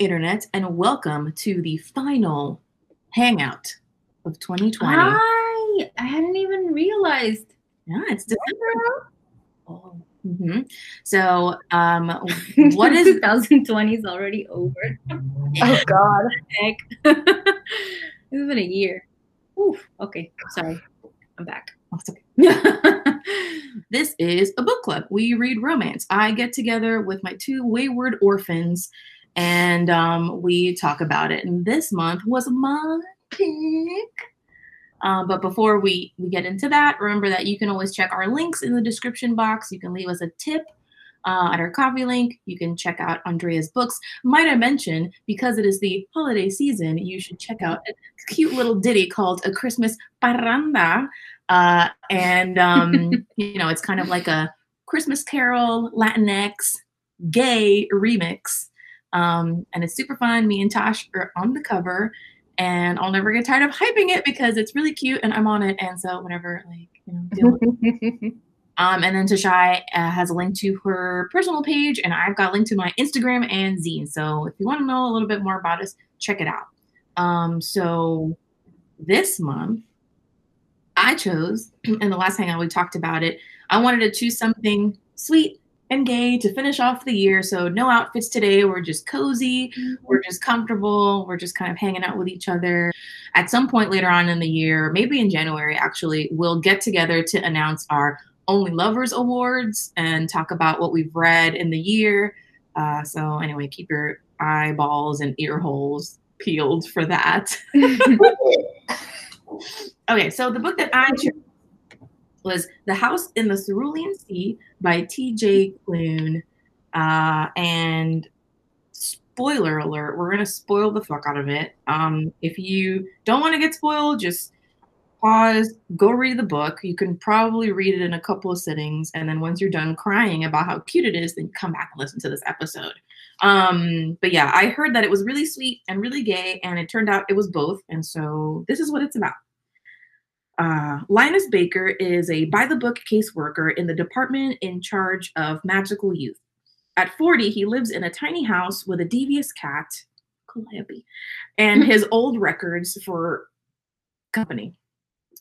Hello, Internet, and welcome to the final hangout of 2020. Hi! I hadn't even realized. Yeah, it's December. Oh. hmm So, um, what is 2020 is already over? Oh God. Heck. this has been a year. Oof. Okay, sorry. I'm back. Oh, it's okay. This is a book club. We read romance. I get together with my two wayward orphans and um, we talk about it. And this month was my pick. Uh, but before we, we get into that, remember that you can always check our links in the description box. You can leave us a tip uh, at our coffee link. You can check out Andrea's books. Might I mention, because it is the holiday season, you should check out a cute little ditty called A Christmas Parranda. Uh, and, um, you know, it's kind of like a Christmas Carol, Latinx, gay remix. Um, and it's super fun. Me and Tosh are on the cover. And I'll never get tired of hyping it because it's really cute and I'm on it. And so whenever like, you know, um, and then Tashai uh, has a link to her personal page, and I've got a link to my Instagram and zine. So if you want to know a little bit more about us, check it out. Um, so this month, I chose, and the last hangout we talked about it, I wanted to choose something sweet and gay to finish off the year. So no outfits today. We're just cozy. We're just comfortable. We're just kind of hanging out with each other. At some point later on in the year, maybe in January, actually, we'll get together to announce our only Lovers Awards and talk about what we've read in the year. Uh, so, anyway, keep your eyeballs and ear holes peeled for that. okay, so the book that I chose was The House in the Cerulean Sea by T.J. Klune. Uh, and spoiler alert, we're going to spoil the fuck out of it. Um, if you don't want to get spoiled, just pause, go read the book. You can probably read it in a couple of sittings, and then once you're done crying about how cute it is, then come back and listen to this episode. Um, but yeah, I heard that it was really sweet and really gay, and it turned out it was both, and so this is what it's about. Uh, Linus Baker is a by the book caseworker in the department in charge of magical youth. At 40, he lives in a tiny house with a devious cat, Calliope, and his old records for company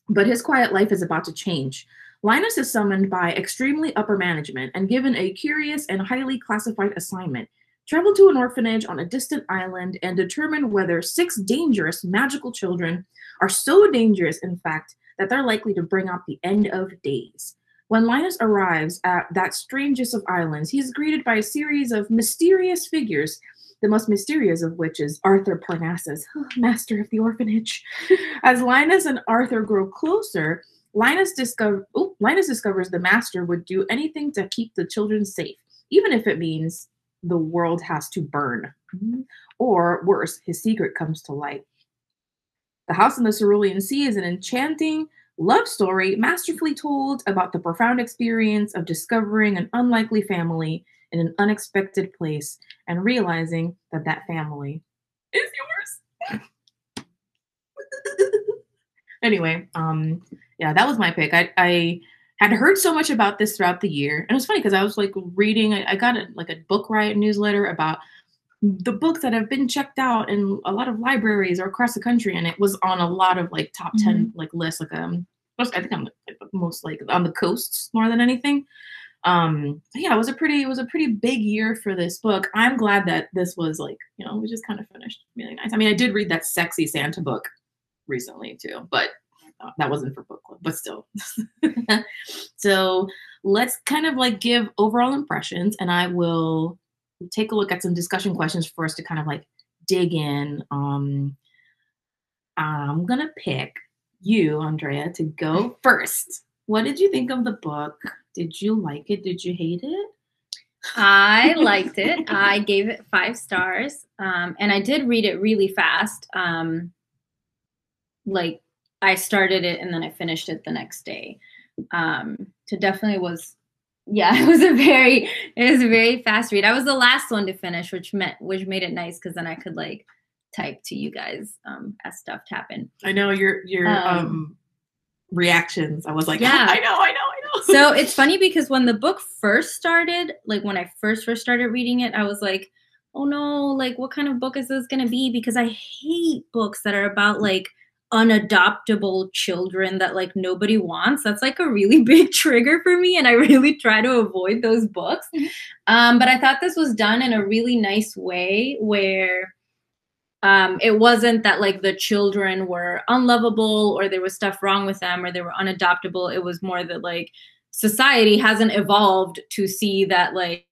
but his quiet life is about to change. Linus is summoned by extremely upper management and given a curious and highly classified assignment travel to an orphanage on a distant island and determine whether six dangerous magical children are so dangerous, in fact, that they're likely to bring up the end of days. When Linus arrives at that strangest of islands, he is greeted by a series of mysterious figures the most mysterious of which is Arthur Parnassus, master of the orphanage. As Linus and Arthur grow closer, Linus, discover, oh, Linus discovers the master would do anything to keep the children safe, even if it means the world has to burn. Mm-hmm. Or worse, his secret comes to light. The House in the Cerulean Sea is an enchanting love story masterfully told about the profound experience of discovering an unlikely family in an unexpected place and realizing that that family is yours. anyway, um, yeah, that was my pick. I, I had heard so much about this throughout the year, and it was funny because I was like reading. I, I got a, like a book riot newsletter about the books that have been checked out in a lot of libraries or across the country, and it was on a lot of like top 10 Mhm. like lists, like um, I think I'm most like on the coasts more than anything. Um yeah it was a pretty it was a pretty big year for this book. I'm glad that this was like you know we just kind of finished. Really nice. I mean i did read that sexy santa book recently too but that wasn't for book club but still. So let's kind of like give overall impressions and i will take a look at some discussion questions for us to kind of like dig in um i'm gonna pick you andrea to go first what did you think of the book did you like it? Did you hate it? I liked it. I gave it five stars. Um, and I did read it really fast. Um, like I started it and then I finished it the next day. Um, so definitely was, yeah, it was a very, it was a very fast read. I was the last one to finish, which meant, which made it nice because then I could like type to you guys um, as stuff happened. I know your your um, Um, reactions. I was like, Yeah. I know, I know, I know. so it's funny because when the book first started, like when I first first started reading it, I was like, oh no, like what kind of book is this going to be? Because I hate books that are about like unadoptable children that like nobody wants. That's like a really big trigger for me and i really try to avoid those books. Mm-hmm. um, but i thought this was done in a really nice way where um, it wasn't that like the children were unlovable or there was stuff wrong with them or they were unadoptable. It was more that like society hasn't evolved to see that like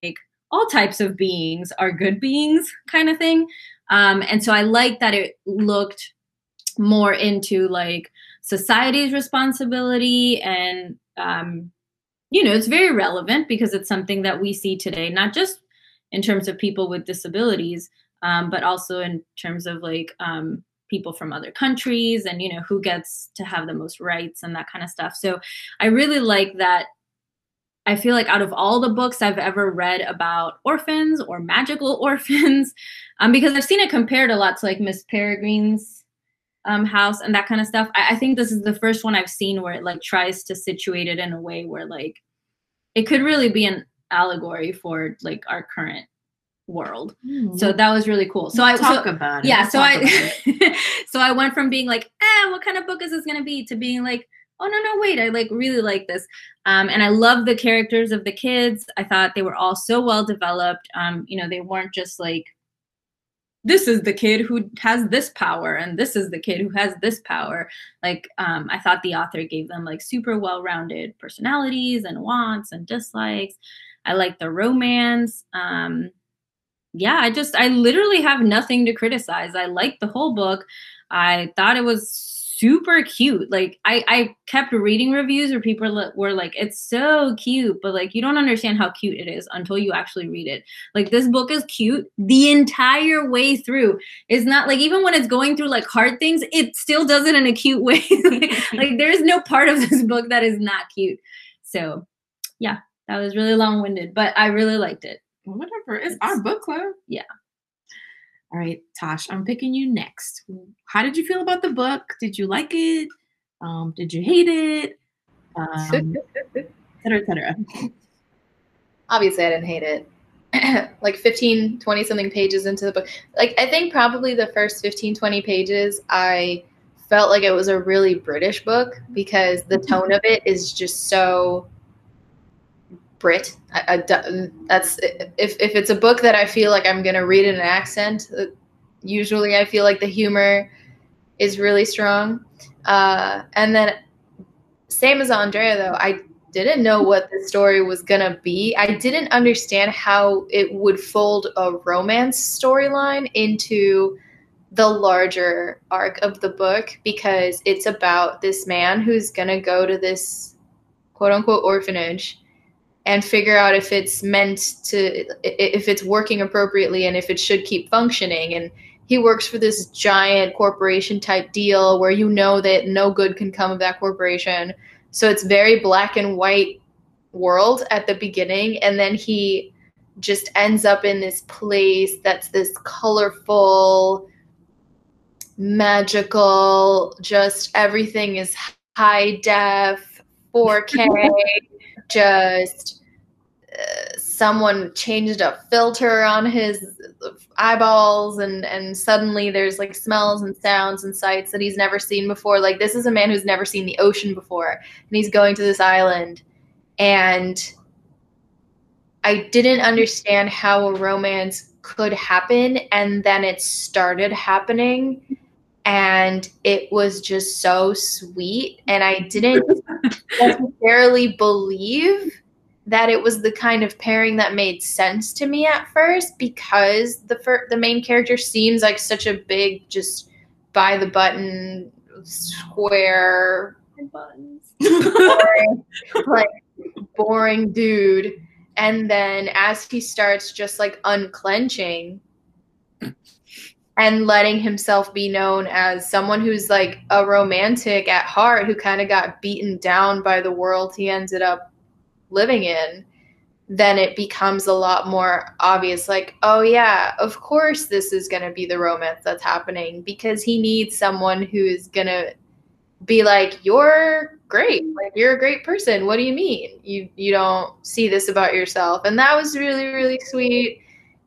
all types of beings are good beings kind of thing. Um, and so i like that it looked more into like society's responsibility and um, you know it's very relevant because it's something that we see today not just in terms of people with disabilities um, but also in terms of like um, people from other countries and you know who gets to have the most rights and that kind of stuff. So i really like that. I feel like out of all the books i've ever read about orphans or magical orphans um, because i've seen it compared a lot to like miss peregrine's um, house and that kind of stuff I, I think this is the first one i've seen where it like tries to situate it in a way where like it could really be an allegory for like our current world. Mm. So that was really cool. So we'll I talk so, about it. Yeah. We'll so I so I went from being like, eh, what kind of book is this gonna be to being like, oh no, no, wait, I like really like this. Um, and I love the characters of the kids. I thought they were all so well developed. Um, you know, they weren't just like this is the kid who has this power and this is the kid who has this power like um, i thought the author gave them like super well-rounded personalities and wants and dislikes i like the romance um, yeah, I just I literally have nothing to criticize. I liked the whole book. I thought it was super cute. Like I I kept reading reviews where people were like it's so cute, but like you don't understand how cute it is until you actually read it. Like this book is cute the entire way through. It's not like even when it's going through like hard things, it still does it in a cute way. like, like there is no part of this book that is not cute. So, yeah, that was really long-winded, but I really liked it whatever. It's our book club. Yeah. All right, Tosh, I'm picking you next. How did you feel about the book? Did you like it? Um, did you hate it? Um, et cetera, et cetera. Obviously, I didn't hate it. like 15, 20 something pages into the book. Like, I think probably the first 15, 20 pages, I felt like it was a really British book because the tone of it is just so Brit. I, I, that's if if it's a book that I feel like I'm gonna read in an accent. Uh, usually, I feel like the humor is really strong. Uh, and then, same as Andrea, though, I didn't know what the story was gonna be. I didn't understand how it would fold a romance storyline into the larger arc of the book because it's about this man who's gonna go to this quote unquote orphanage and figure out if it's meant to if it's working appropriately and if it should keep functioning. And he works for this giant corporation type deal where you know that no good can come of that corporation. So it's very black and white world at the beginning and then he just ends up in this place that's this colorful magical just everything is high def 4k just uh, someone changed a filter on his eyeballs and and suddenly there's like smells and sounds and sights that he's never seen before. Like this is a man who's never seen the ocean before and he's going to this island. And i didn't understand how a romance could happen and then it started happening and it was just so sweet and i didn't necessarily believe that it was the kind of pairing that made sense to me at first because the fir- the main character seems like such a big just by the button square buttons boring, like boring dude. And then as he starts just like unclenching and letting himself be known as someone who's like a romantic at heart who kind of got beaten down by the world he ended up living in, then it becomes a lot more obvious like, oh, yeah, of course this is going to be the romance that's happening because he needs someone who's going to be like, you're great. Like, you're a great person. What do you mean? You, you don't see this about yourself. And that was really, really sweet.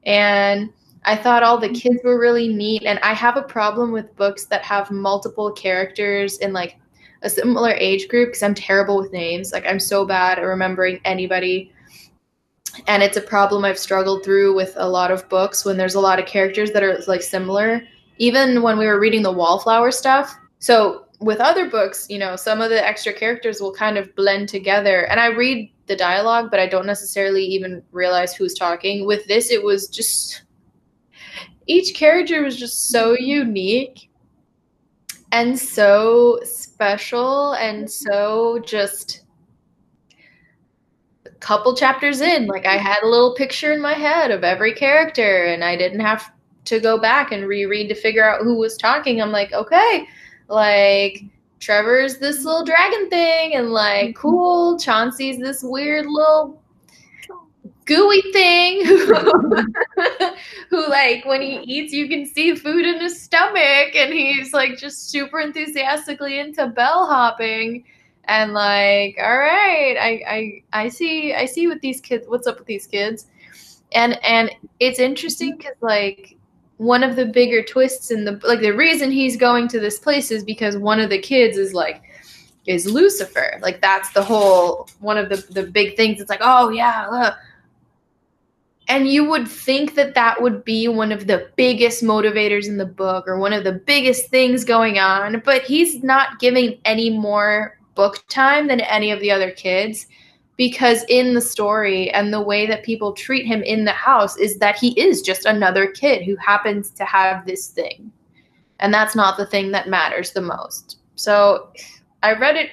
And I thought all the mm-hmm. kids were really neat, and I have a problem with books that have multiple characters in like a similar age group because I'm terrible with names. Like I'm so bad at remembering anybody. And it's a problem I've struggled through with a lot of books when there's a lot of characters that are like similar. Even when we were reading the Wallflower stuff. So with other books, you know, some of the extra characters will kind of blend together. And I read the dialogue, but I don't necessarily even realize who's talking. With this, it was just each character was just so unique and so special and so just a couple chapters in. Like i had a little picture in my head of every character and i didn't have to go back and reread to figure out who was talking. I'm like okay like trevor's this little dragon thing and like mm-hmm. cool chauncey's this weird little gooey thing who who like when he eats you can see food in his stomach and he's like just super enthusiastically into bell hopping. And like all right I, I i see i see what these kids what's up with these kids. And and it's interesting because like one of the bigger twists in the like the reason he's going to this place is because one of the kids is like is lucifer. Like that's the whole one of the the big things. It's like oh yeah uh, and you would think that that would be one of the biggest motivators in the book or one of the biggest things going on, but he's not giving any more book time than any of the other kids because in the story and the way that people treat him in the house is that he is just another kid who happens to have this thing. And that's not the thing that matters the most. So I read it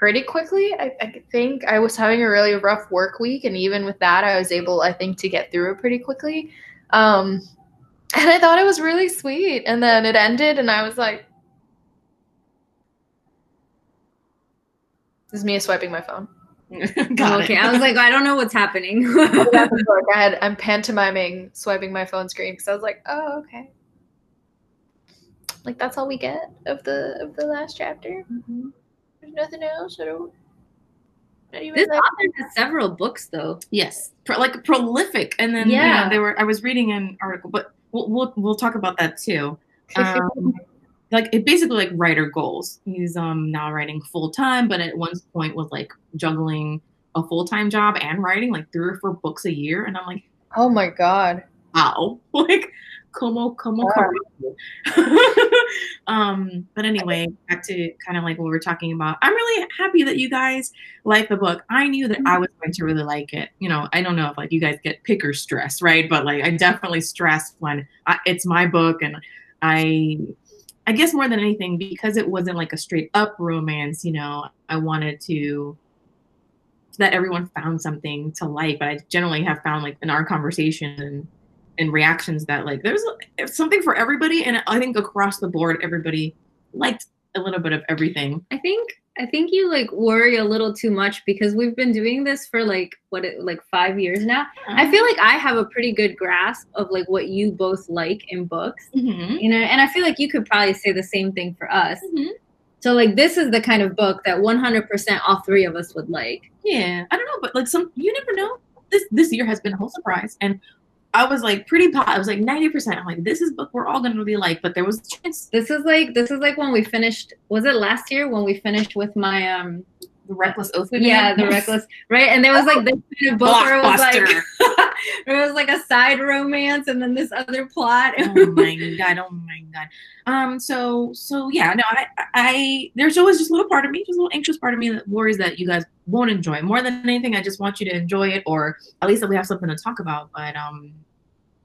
pretty quickly. I, I, think I was having a really rough work week, and even with that, I was able, I think, to get through it pretty quickly. Um, and I thought it was really sweet. And then it ended, and I was like, "This is me swiping my phone." Got okay, it. I was like, I don't know what's happening. I had I'm pantomiming swiping my phone screen because I was like, "Oh, okay." Like that's all we get of the of the last chapter. Mm-hmm. There's nothing else. I don't. This author has several books, though. Yes, Pro, like prolific, and then yeah, you know, they were. I was reading an article, but we'll we'll, we'll talk about that too. Um, like it basically like writer goals. He's um now writing full time, but at one point was like juggling a full time job and writing like three or four books a year, and I'm like, oh my god, wow, like como como como. um, but anyway, back to kind of like what we are talking about. I'm really happy that you guys like the book. I knew that I was going to really like it. You know, I don't know if like you guys get picker stress, right? But like I definitely stress when I, it's my book and I I guess more than anything because it wasn't like a straight up romance, you know, I wanted to that everyone found something to like, but I generally have found like in our conversation and reactions that like there's something for everybody and i think across the board everybody liked a little bit of everything i think i think you like worry a little too much because we've been doing this for like what it like five years now uh-huh. i feel like i have a pretty good grasp of like what you both like in books mm-hmm. you know and i feel like you could probably say the same thing for us mm-hmm. So like this is the kind of book that 100% all three of us would like. Yeah, I don't know, but like some you never know. This this year has been a whole surprise, and I was like pretty pot. I was like ninety percent. I'm like, this is book we're all gonna be like, but there was a chance. This is like this is like when we finished. Was it last year when we finished with my um the reckless oath? Yeah, the reckless right. And there was like this kind of book where it was like it was like a side romance and then this other plot. oh my god! Oh my god! Um. So so yeah. No. I I there's always just a little part of me, just a little anxious part of me that worries that you guys won't enjoy. More than anything, I just want you to enjoy it, or at least that we have something to talk about. But um,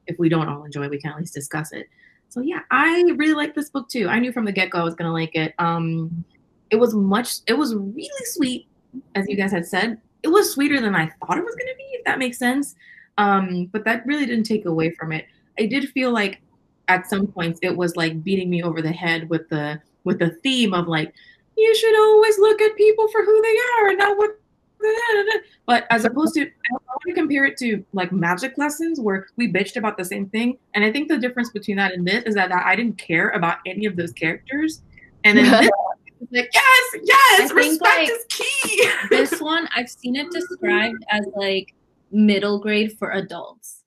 if we don't all enjoy it, we can at least discuss it. So yeah, I really like this book too. I knew from the get go I was gonna like it. Um, it was much. It was really sweet, as you guys had said. It was sweeter than I thought it was gonna be, if that makes sense. Um, but that really didn't take away from it. I did feel like at some points it was like beating me over the head with the with the theme of like you should always look at people for who they are and not what but as opposed to I want to compare it to like magic lessons where we bitched about the same thing. And I think the difference between that and this is that, I didn't care about any of those characters. And then like, yes, yes, respect like, is key. this one I've seen it described as like middle grade for adults.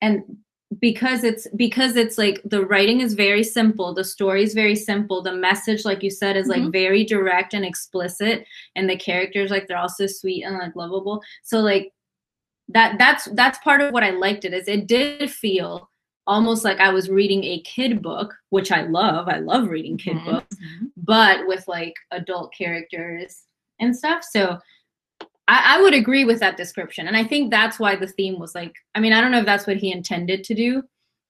And because it's because it's like the writing is very simple the story is very simple the message like you said is like Mhm. very direct and explicit and the characters like they're also sweet and like lovable so like that that's that's part of what i liked it is it did feel almost like i was reading a kid book which i love i love reading kid Mhm. books but with like adult characters and stuff. So I, I would agree with that description. And I think that's why the theme was like, I mean, I don't know if that's what he intended to do,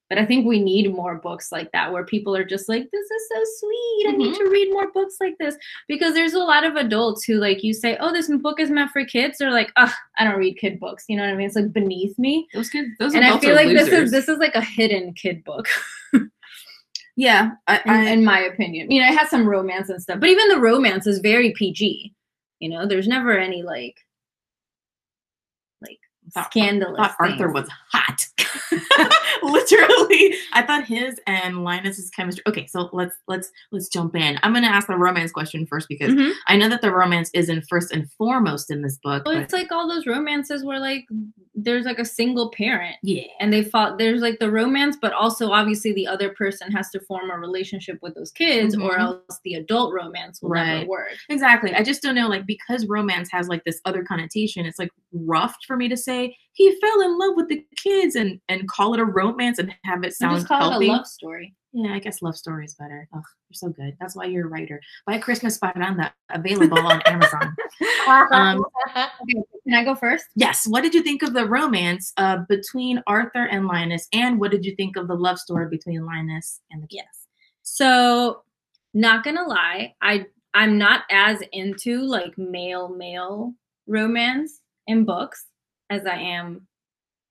but I think we need more books like that where people are just like, this is so sweet. I need Mhm. to read more books like this. Because there's a lot of adults who like you say, oh, this book is meant for kids. They're like, ugh, I don't read kid books. You know what I mean? It's like beneath me. Those kids, those and I feel like this is this is like a hidden kid book. yeah, I, in, I, in my opinion. You know, it has some romance and stuff, but even the romance is very PG. You know, there's never any like thought- scandalous. thought Arthur things. was hot. Literally, I thought his and Linus's chemistry. Okay, so let's let's let's jump in. I'm gonna ask the romance question first because Mhm. I know that the romance isn't first and foremost in this book. Well, but it's like all those romances where like there's like a single parent yeah, and they fought. There's like the romance, but also obviously the other person has to form a relationship with those kids, or Mhm. else the adult romance will Right. never work. exactly. I just don't know, like because romance has like this other connotation. It's like rough for me to say he fell in love with the kids and and call it a romance and have it sound just call healthy. it a love story. Yeah, I guess love story is better. Ugh, you're so good. That's why you're a writer. Buy Christmas Parranda, available on Amazon. Um, Can I go first? Yes. What did you think of the romance uh, between Arthur and Linus? And what did you think of the love story between Linus and the kids? Yes. So, not gonna lie, I I'm not as into like male male romance in books as I am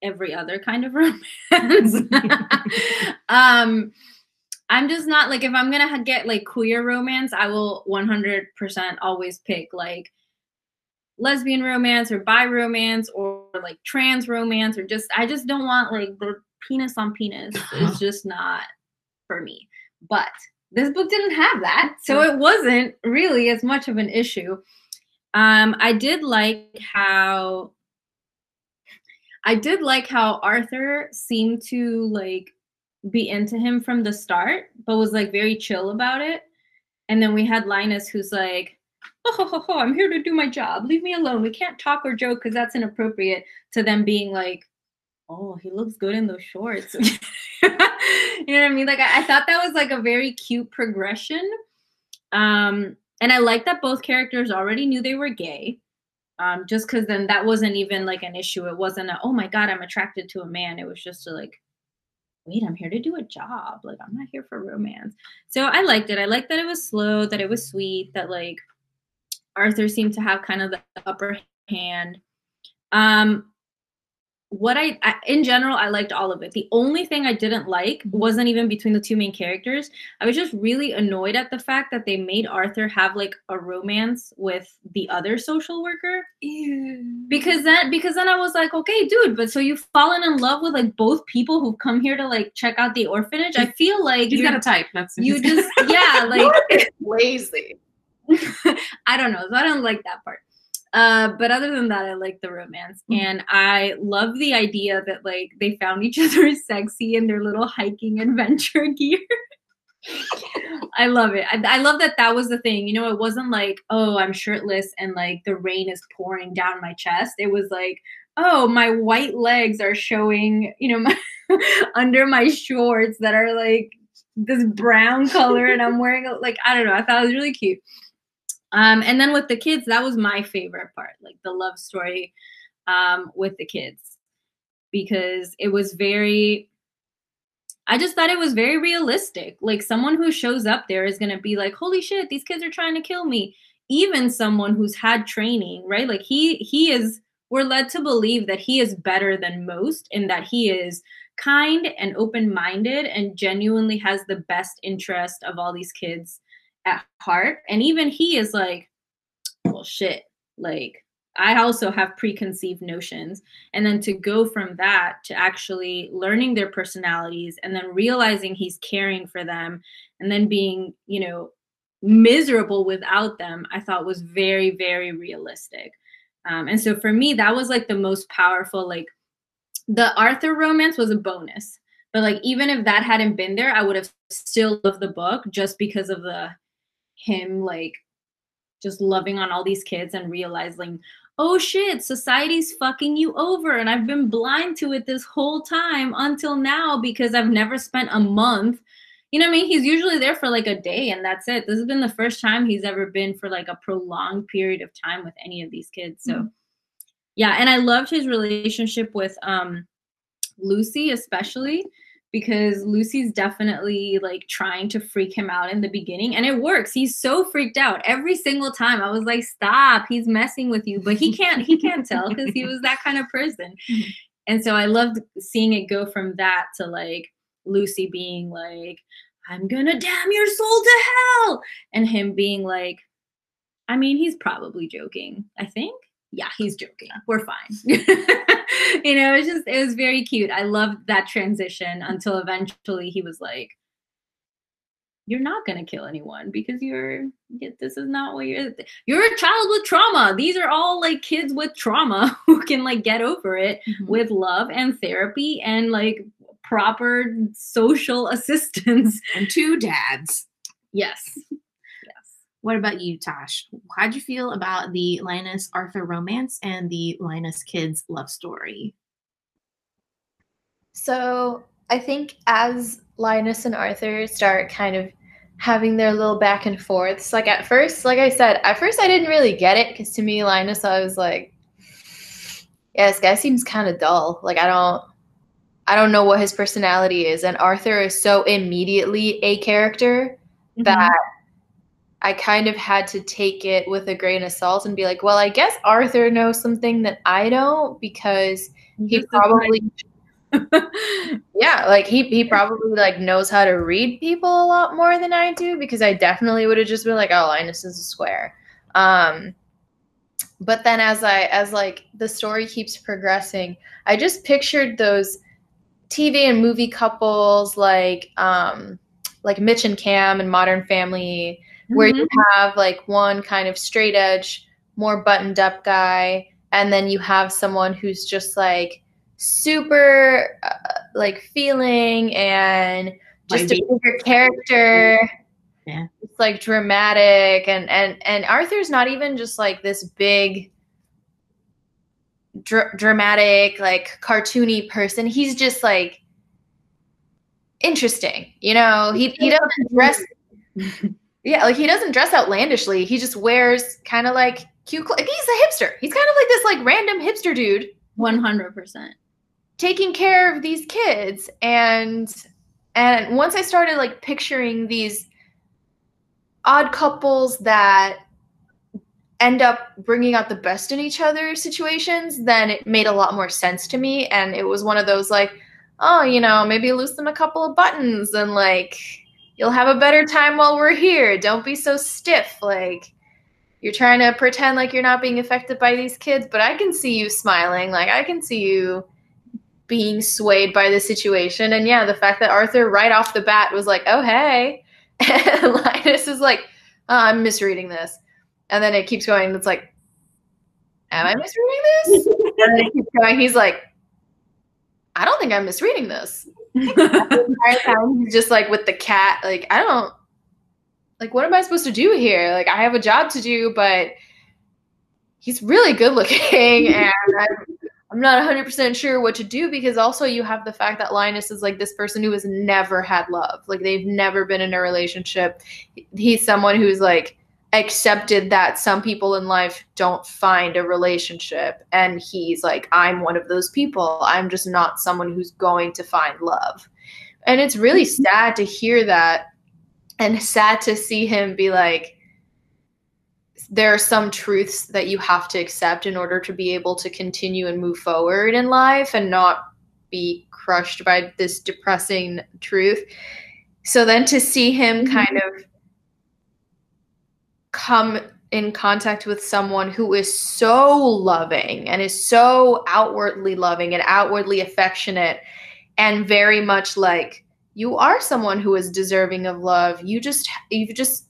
every other kind of romance. um I'm just not like if I'm gonna get like queer romance, I will 100% always pick like lesbian romance or bi romance or like trans romance or just I just don't want like the penis on penis. It's just not for me. But this book didn't have that, so it wasn't really as much of an issue. Um, I did like how I did like how Arthur seemed to like be into him from the start, but was like very chill about it. And then we had Linus who's like, oh, ho, ho, ho, I'm here to do my job. Leave me alone. We can't talk or joke because that's inappropriate. To them being like, oh, he looks good in those shorts. you know what I mean? Like I, I thought that was like a very cute progression. Um, and I like that both characters already knew they were gay. Um, just because then that wasn't even like an issue. It wasn't a, oh my god, I'm attracted to a man. It was just a, like, wait, I'm here to do a job. Like I'm not here for romance. So I liked it. I liked that it was slow, that it was sweet, that like Arthur seemed to have kind of the upper hand. Um, what I, I in general I liked all of it. The only thing I didn't like mm-hmm. wasn't even between the two main characters. I was just really annoyed at the fact that they made Arthur have like a romance with the other social worker Ew. because then because then I was like, okay, dude, but so you've fallen in love with like both people who've come here to like check out the orphanage. I feel like He's you're- got a type. That's you just yeah, like lazy. I don't know. So I don't like that part. Uh, but other than that, I like the romance, Mhm. and I love the idea that like they found each other sexy in their little hiking adventure gear. I love it. I, I love that that was the thing. You know, it wasn't like, oh, I'm shirtless and like the rain is pouring down my chest. It was like, oh, my white legs are showing, you know, my under my shorts that are like this brown color, and I'm wearing like I don't know. I thought it was really cute. Um, and then with the kids, that was my favorite part, like the love story um, with the kids, because it was very. I just thought it was very realistic. Like someone who shows up there is gonna be like, "Holy shit, these kids are trying to kill me." Even someone who's had training, right? Like he he is. We're led to believe that he is better than most, and that he is kind and open-minded and genuinely has the best interest of all these kids at heart. And even he is like, well, shit. Like, I also have preconceived notions. And then to go from that to actually learning their personalities and then realizing he's caring for them and then being, you know, miserable without them, I thought was very, very realistic. Um, and so for me, that was like the most powerful, like, the Arthur romance was a bonus. But like even if that hadn't been there, I would have still loved the book just because of the him like just loving on all these kids and realizing, oh shit, society's fucking you over. And I've been blind to it this whole time until now because I've never spent a month. You know what I mean? He's usually there for like a day and that's it. This has been the first time he's ever been for like a prolonged period of time with any of these kids. So mm-hmm. yeah, and I loved his relationship with um Lucy especially because Lucy's definitely like trying to freak him out in the beginning and it works. He's so freaked out every single time. I was like, "Stop, he's messing with you." But he can't he can't tell cuz he was that kind of person. And so I loved seeing it go from that to like Lucy being like, "I'm going to damn your soul to hell." And him being like, I mean, he's probably joking, I think. Yeah, he's joking. We're fine. you know, it's just it was very cute. I loved that transition until eventually he was like, "You're not gonna kill anyone because you're this is not what you're. You're a child with trauma. These are all like kids with trauma who can like get over it mm-hmm. with love and therapy and like proper social assistance and two dads. Yes. What about you, Tosh? How'd you feel about the Linus Arthur romance and the Linus kids love story? So I think as Linus and Arthur start kind of having their little back and forths, like at first, like I said, at first I didn't really get it because to me, Linus, I was like, yeah, this guy seems kind of dull. Like I don't, I don't know what his personality is, and Arthur is so immediately a character mm-hmm. that I kind of had to take it with a grain of salt and be like, well, I guess Arthur knows something that I don't because he probably yeah, like he he probably like knows how to read people a lot more than I do because I definitely would have just been like, oh, Linus is a square. Um but then as I as like the story keeps progressing, I just pictured those TV and movie couples like um like Mitch and Cam and Modern Family where mm-hmm. you have like one kind of straight edge, more buttoned up guy, and then you have someone who's just like super uh, like feeling and just a bigger character. Yeah. It's like dramatic and and and Arthur's not even just like this big dr- dramatic like cartoony person. He's just like interesting. You know, he he doesn't dress Yeah, like he doesn't dress outlandishly. He just wears kind of like cute clothes. He's a hipster. He's kind of like this like random hipster dude. 100%. Taking care of these kids and and once I started like picturing these odd couples that end up bringing out the best in each other situations, then it made a lot more sense to me and it was one of those like, oh, you know, maybe loosen a couple of buttons and like you'll have a better time while we're here. Don't be so stiff. Like, you're trying to pretend like you're not being affected by these kids, but I can see you smiling. Like, I can see you being swayed by the situation. And yeah, the fact that Arthur right off the bat was like, oh, hey. And Linus is like, oh, I'm misreading this. And then it keeps going. It's like, am I misreading this? and then it keeps going. He's like, I don't think I'm misreading this. He's just like with the cat, like, I don't like what am I supposed to do here? Like I have a job to do, but he's really good looking and I'm, I'm not 100% sure what to do because also you have the fact that Linus is like this person who has never had love. Like they've never been in a relationship. He's someone who's like accepted that some people in life don't find a relationship and he's like i'm one of those people i'm just not someone who's going to find love and it's really mm-hmm. sad to hear that and sad to see him be like there are some truths that you have to accept in order to be able to continue and move forward in life and not be crushed by this depressing truth so then to see him mm-hmm. kind of come in contact with someone who is so loving and is so outwardly loving and outwardly affectionate and very much like you are someone who is deserving of love. You just you've just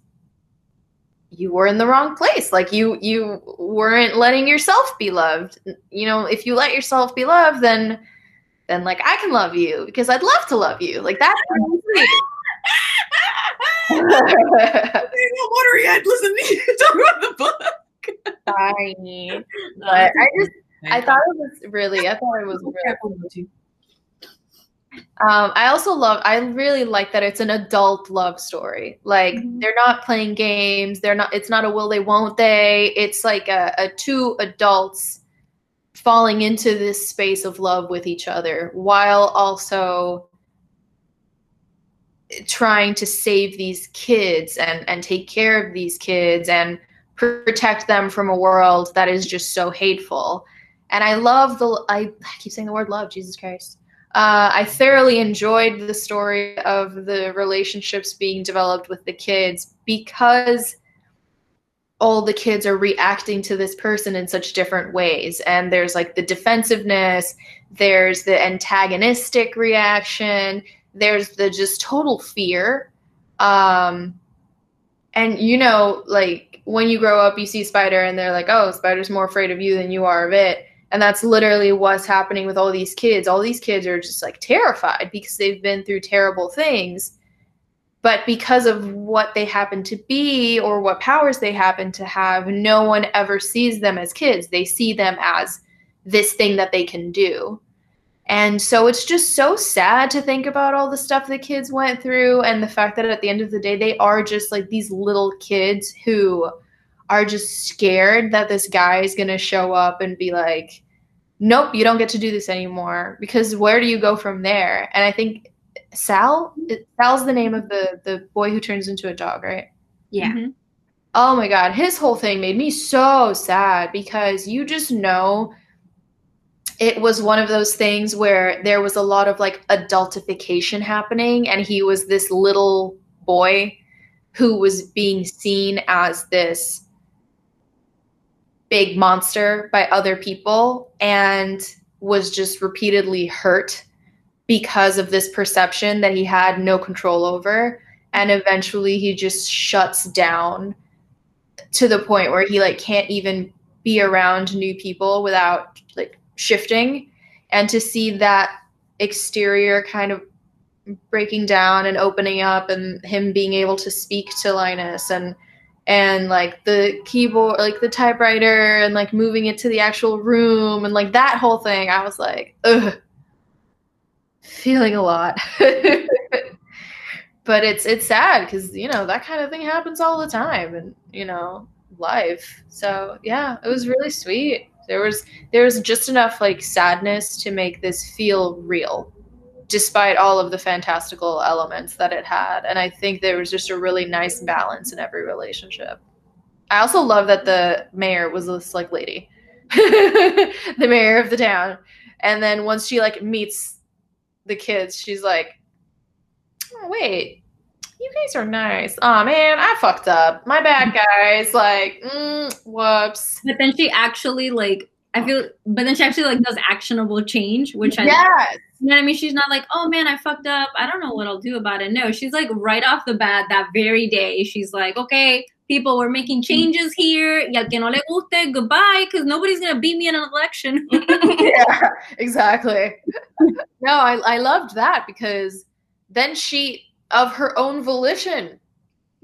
you were in the wrong place. Like you you weren't letting yourself be loved. You know if you let yourself be loved then then like I can love you because I'd love to love you. Like that's really sweet. water yet. Listen to you talk about the book. Sorry. But I just I thought it was really I thought it was really um, I also love, I really like that it's an adult love story. Like mm-hmm. they're not playing games. They're not, it's not a will they, won't they. It's like a, a two adults falling into this space of love with each other while also trying to save these kids and, and take care of these kids and protect them from a world that is just so hateful. And I love the, I, keep saying the word love, Jesus Christ. Uh, I thoroughly enjoyed the story of the relationships being developed with the kids because all the kids are reacting to this person in such different ways. And there's like the defensiveness, there's the antagonistic reaction, there's the just total fear. Um, and you know, like when you grow up, you see Spider and they're like, oh, Spider's more afraid of you than you are of it and that's literally what's happening with all these kids. All these kids are just like terrified because they've been through terrible things. But because of what they happen to be or what powers they happen to have, no one ever sees them as kids. They see them as this thing that they can do. And so it's just so sad to think about all the stuff the kids went through and the fact that at the end of the day, they are just like these little kids who are just scared that this guy is going to show up and be like, nope, you don't get to do this anymore. Because where do you go from there? And I think Sal, Sal's the name of the, the boy who turns into a dog, right? Yeah. Mm-hmm. Oh my God. His whole thing made me so sad because you just know it was one of those things where there was a lot of like adultification happening and he was this little boy who was being seen as this big monster by other people and was just repeatedly hurt because of this perception that he had no control over. And eventually he just shuts down to the point where he like can't even be around new people without like shifting and to see that exterior kind of breaking down and opening up and him being able to speak to Linus and and like the keyboard like the typewriter and like moving it to the actual room and like that whole thing i was like ugh feeling a lot. But it's it's sad because you know that kind of thing happens all the time and you know life. So yeah it was really sweet there was there was just enough like sadness to make this feel real despite all of the fantastical elements that it had. And I think there was just a really nice balance in every relationship. I also love that the mayor was this like lady, the mayor of the town. And then once she like meets the kids, she's like, oh, wait, you guys are nice. Oh man, I fucked up. My bad, guys. Like, mm, whoops. But then she actually like I feel, but then she actually like does actionable change, which I yes. You know what I mean? She's not like, oh man, I fucked up. I don't know what I'll do about it. No, she's like right off the bat that very day. She's like, okay, people, we're making changes here. Ya que no le guste, goodbye, because nobody's gonna beat me in an election. yeah, exactly. no, I I loved that because then she, of her own volition,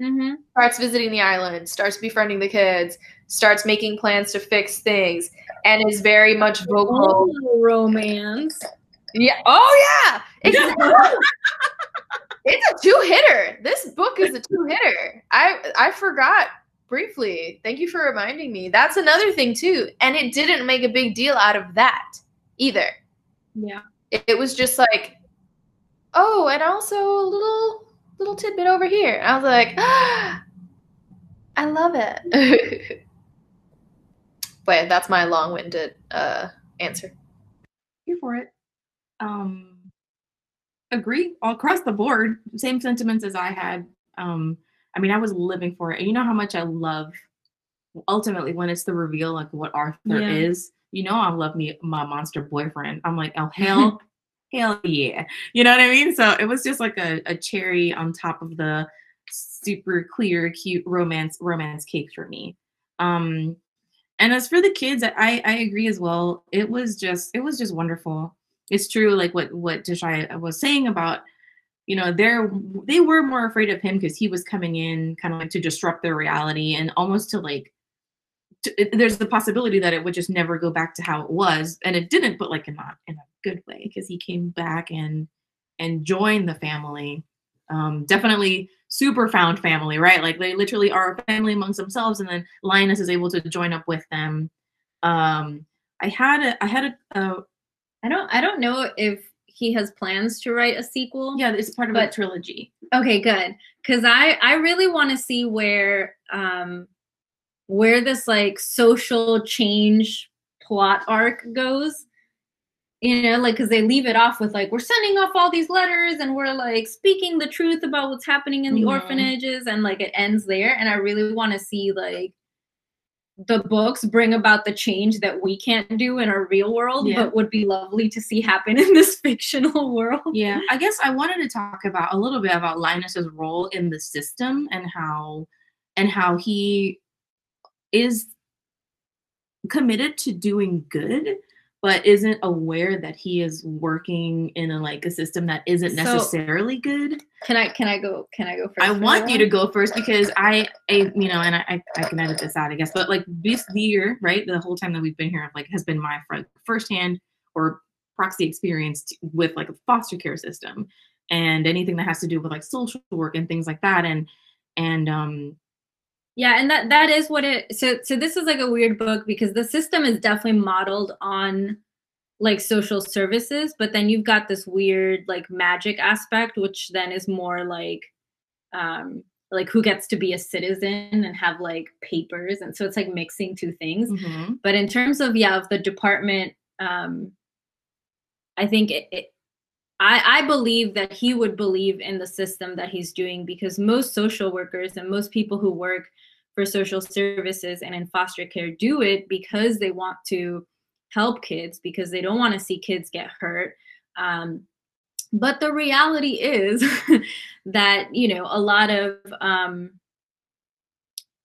mm-hmm. starts visiting the island, starts befriending the kids, starts making plans to fix things, and is very much vocal. Oh, romance. Yeah. Oh yeah. It's, it's a two hitter. This book is a two hitter. I I forgot briefly. Thank you for reminding me. That's another thing too. And it didn't make a big deal out of that either. Yeah. It, it was just like, oh, and also a little little tidbit over here. I was like, ah, I love it. but that's my long-winded uh, answer. Here for it um, agree all across the board. Same sentiments as I had. Um, I mean, I was living for it. And you know how much I love ultimately when it's the reveal, like what Arthur yeah. is. You know, I love me my monster boyfriend. I'm like, oh hell, hell yeah. You know what I mean? So it was just like a, a cherry on top of the super clear, cute romance romance cake for me. Um, and as for the kids, I I agree as well. It was just it was just wonderful it's true like what what Deshai was saying about you know they're they were more afraid of him because he was coming in kind of like to disrupt their reality and almost to like to, there's the possibility that it would just never go back to how it was and it didn't but like in not in a good way because he came back and and joined the family um definitely super found family right like they literally are a family amongst themselves and then linus is able to join up with them um i had a i had a, a I don't I don't know if he has plans to write a sequel. yeah it's part of But- a trilogy Okay, good. Cuz I I really want to see where um where this like social change plot arc goes. You know, like cuz they leave it off with like we're sending off all these letters and we're like speaking the truth about what's happening in the Mhm. orphanages and like it ends there and I really want to see like the books bring about the change that we can't do in our real world Yeah. but would be lovely to see happen in this fictional world. Yeah, I guess I wanted to talk about a little bit about Linus's role in the system and how and how he is committed to doing good but isn't aware that he is working in a like a system that isn't So- necessarily good. Can I can I go can I go first? I want you to go first because I, I you know, and I, I I can edit this out, I guess. But like this year, right, the whole time that we've been here, like has been my front firsthand or proxy experience with like a foster care system and anything that has to do with like social work and things like that. And and um Yeah, and that that is what it so so this is like a weird book because the system is definitely modeled on like social services, but then you've got this weird like magic aspect which then is more like um like who gets to be a citizen and have like papers and so it's like mixing two things. mhm. but in terms of yeah of the department um i think it, it I, I believe that he would believe in the system that he's doing because most social workers and most people who work for social services and in foster care do it because they want to help kids because they don't want to see kids get hurt. Um, but the reality is that you know a lot of um,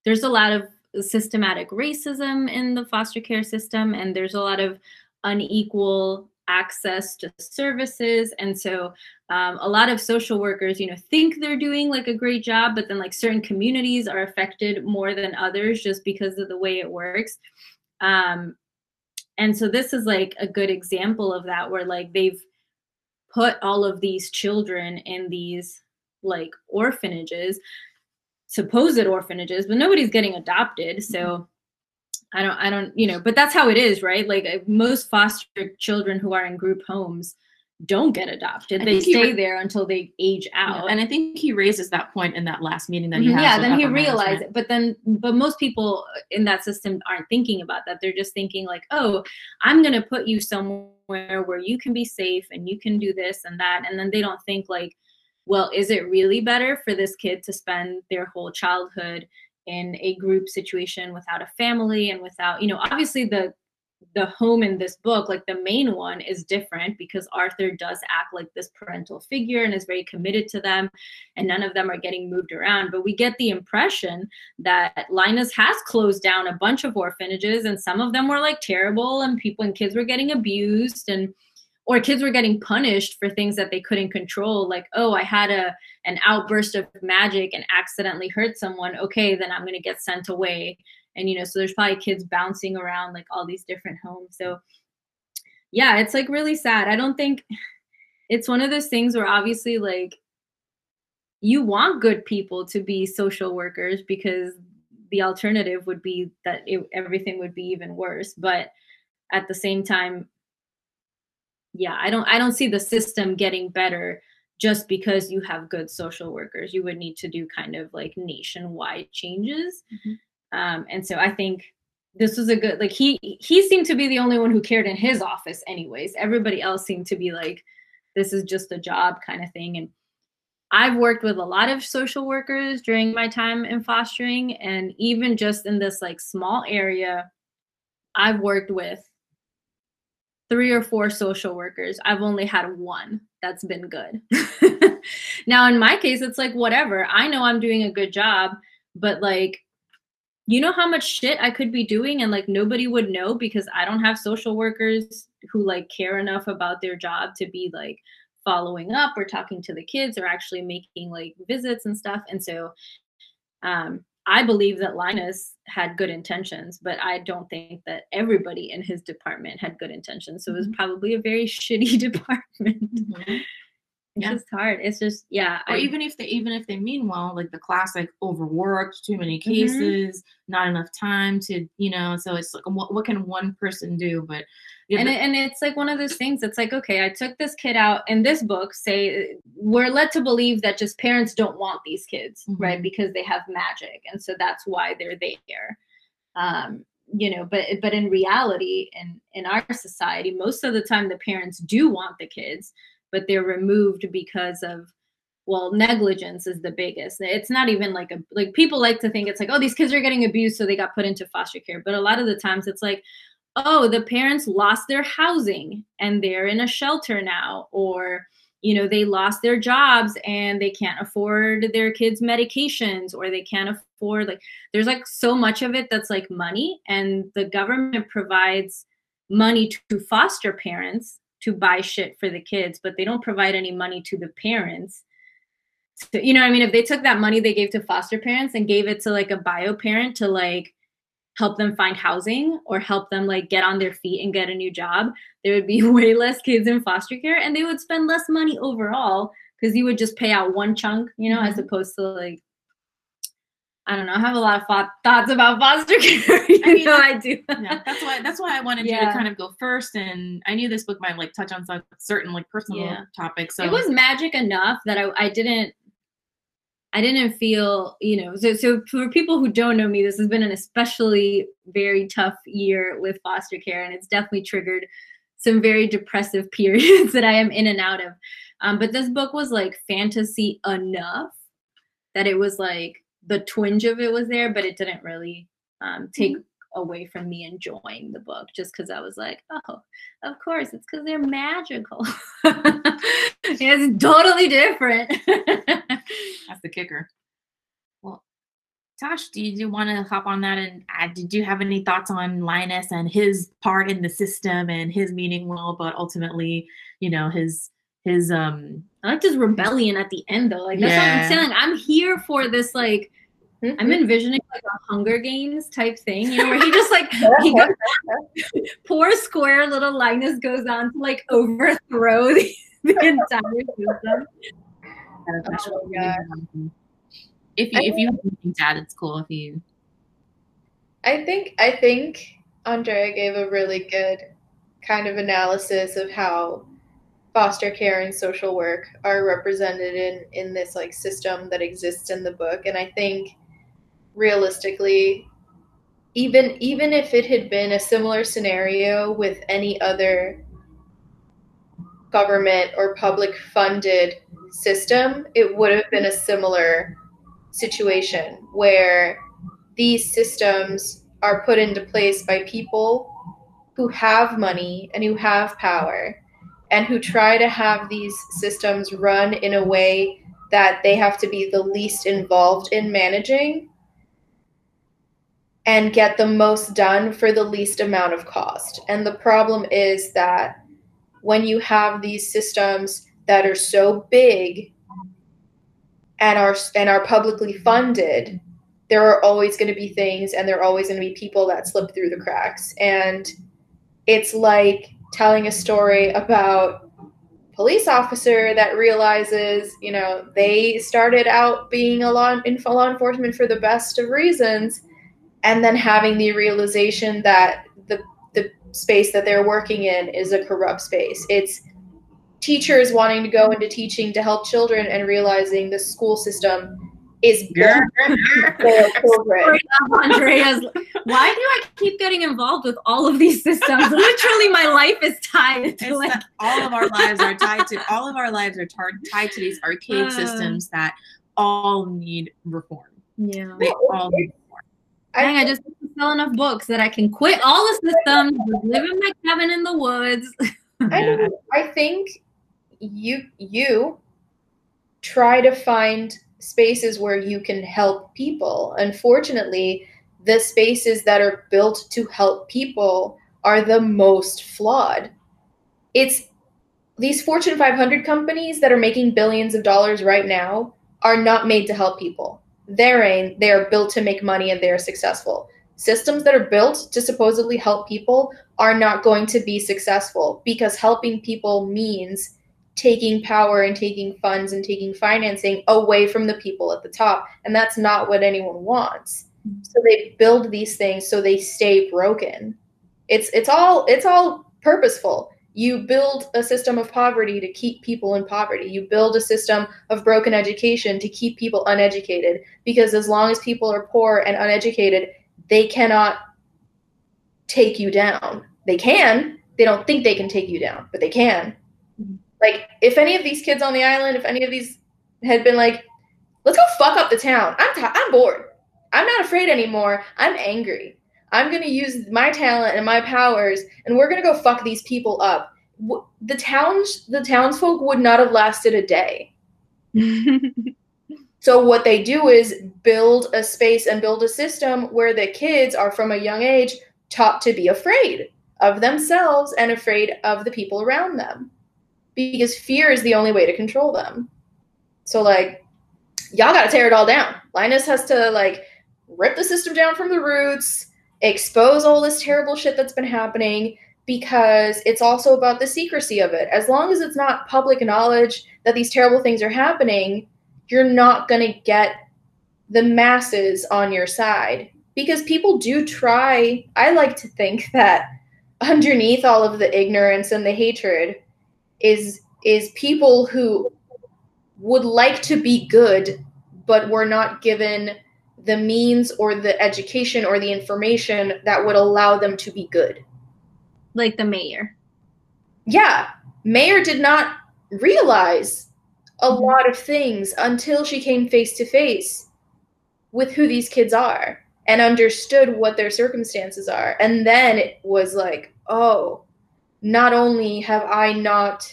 there's a lot of systematic racism in the foster care system and there's a lot of unequal access to services. And so um, a lot of social workers you know think they're doing like a great job but then like certain communities are affected more than others just because of the way it works. Um, and so this is like a good example of that where like they've put all of these children in these like orphanages supposed orphanages but nobody's getting adopted. So i don't i don't you know but that's how it is right? Like uh, most foster children who are in group homes don't get adopted. I they stay re- there until they age Yeah, out. and I think he raises that point in that last meeting that he Mhm, has. yeah then he realized it but then but most people in that system aren't thinking about that. They're just thinking like oh i'm going to put you somewhere where you can be safe and you can do this and that and then they don't think like well is it really better for this kid to spend their whole childhood in a group situation without a family and without you know obviously the the home in this book like the main one is different because arthur does act like this parental figure and is very committed to them and none of them are getting moved around. But we get the impression that linus has closed down a bunch of orphanages and some of them were like terrible and people and kids were getting abused and or kids were getting punished for things that they couldn't control like oh i had a an outburst of magic and accidentally hurt someone okay then i'm going to get sent away. And you know so there's probably kids bouncing around like all these different homes. So yeah it's like really sad. I don't think it's one of those things where obviously like you want good people to be social workers because the alternative would be that it, everything would be even worse. But at the same time yeah i don't i don't see the system getting better just because you have good social workers. You would need to do kind of like nationwide changes. Mhm. um, and so i think this was a good like he he seemed to be the only one who cared in his office anyways. Everybody else seemed to be like this is just a job kind of thing. And I've worked with a lot of social workers during my time in fostering and even just in this like small area I've worked with three or four social workers. I've only had one that's been good. now in my case it's like whatever. I know I'm doing a good job, but like you know how much shit I could be doing and like nobody would know because I don't have social workers who like care enough about their job to be like following up or talking to the kids or actually making like visits and stuff. And so um I believe that Linus had good intentions, but I don't think that everybody in his department had good intentions. So it was Mhm. probably a very shitty department. Mhm. It's Yeah. just hard. It's just yeah. or I- even if they even if they mean well like the classic overworked too many Mm-hmm. cases not enough time to you know so it's like what, what can one person do but yeah, and the- it, and it's like one of those things it's like okay i took this kid out in this book say we're led to believe that just parents don't want these kids right Mhm. because they have magic and so that's why they're there um you know but but in reality in in our society most of the time the parents do want the kids but they're removed because of well negligence is the biggest it's not even like a like people like to think it's like oh these kids are getting abused so they got put into foster care but a lot of the times it's like oh the parents lost their housing and they're in a shelter now or you know they lost their jobs and they can't afford their kids medications or they can't afford like there's like so much of it that's like money and the government provides money to foster parents to buy shit for the kids but they don't provide any money to the parents. So, you know i mean? If they took that money they gave to foster parents and gave it to like a bio parent to like help them find housing or help them like get on their feet and get a new job there would be way less kids in foster care and they would spend less money overall because you would just pay out one chunk you know as Mhm. opposed to like i don't know i have a lot of thought- thoughts about foster care you I mean, know i do yeah, that's why that's why I wanted you to kind of go first, and I knew this book might like touch on some certain like personal Yeah. topics. So it was magic enough that I, I didn't I didn't feel, you know, so so for people who don't know me, this has been an especially very tough year with foster care, and it's definitely triggered some very depressive periods that I am in and out of. Um, but this book was like fantasy enough that it was like the twinge of it was there, but it didn't really um, take away from me enjoying the book just because I was like, oh, of course, it's because they're magical. it's totally different. that's the kicker. Well, Tosh, do you, do you want to hop on that and? Did you have any thoughts on Linus and his part in the system and his meaning well, but ultimately, you know, his his um I liked his rebellion at the end though. Like that's what Yeah. I'm saying. I'm here for this like I'm Mhm. envisioning like a Hunger Games type thing, you know, where he just like he goes, poor square little Linus goes on to like overthrow the, the entire system. Oh my If you if you have anything to it's cool. If you I think I think Andrea gave a really good kind of analysis of how foster care and social work are represented in in this like system that exists in the book and I think realistically even even if it had been a similar scenario with any other government or public funded system it would have been a similar situation where these systems are put into place by people who have money and who have power and who try to have these systems run in a way that they have to be the least involved in managing and get the most done for the least amount of cost. And the problem is that when you have these systems that are so big and are and are publicly funded, there are always going to be things and there are always going to be people that slip through the cracks and it's like telling a story about a police officer that realizes you know they started out being a law in law enforcement for the best of reasons and then having the realization that the the space that they're working in is a corrupt space it's teachers wanting to go into teaching to help children and realizing the school system is built for their children. Andrea's why do I keep getting involved with all of these systems? Literally my life is tied It's to like all of our lives are tied to all of our lives are tar- tied to these archaic Uh. systems that all need reform. yeah. They all need reform. Dang, I just sell enough books that I can quit all the systems, just live in my cabin in the woods. I, Yeah. I think you you try to find spaces where you can help people. Unfortunately, the spaces that are built to help people are the most flawed. It's these Fortune 500 companies that are making billions of dollars right now are not made to help people. They're in, they are built to make money and they're successful. Systems that are built to supposedly help people are not going to be successful because helping people means taking power and taking funds and taking financing away from the people at the top. And that's not what anyone wants. So they build these things so they stay broken. It's it's all it's all purposeful. You build a system of poverty to keep people in poverty. You build a system of broken education to keep people uneducated because as long as people are poor and uneducated, they cannot take you down. They can. They don't think they can take you down, but they can. Mm-hmm. Like if any of these kids on the island, if any of these had been like, "Let's go fuck up the town." I'm t- I'm bored. I'm not afraid anymore. I'm angry. I'm going to use my talent and my powers, and we're going to go fuck these people up. The towns, the townsfolk would not have lasted a day. so what they do is build a space and build a system where the kids are from a young age taught to be afraid of themselves and afraid of the people around them because fear is the only way to control them. So like y'all got to tear it all down. Linus has to like rip the system down from the roots, expose all this terrible shit that's been happening because it's also about the secrecy of it. As long as it's not public knowledge that these terrible things are happening, you're not going to get the masses on your side because people do try. I like to think that underneath all of the ignorance and the hatred is is people who would like to be good but were not given the means or the education or the information that would allow them to be good. Like the mayor. Yeah. Mayor did not realize a lot of things until she came face to face with who these kids are and understood what their circumstances are. And then it was like, oh, not only have I not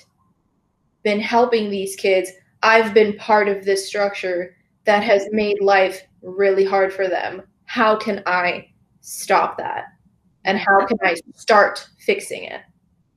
been helping these kids, I've been part of this structure that has made life really hard for them. How can I stop that? And how can I start fixing it?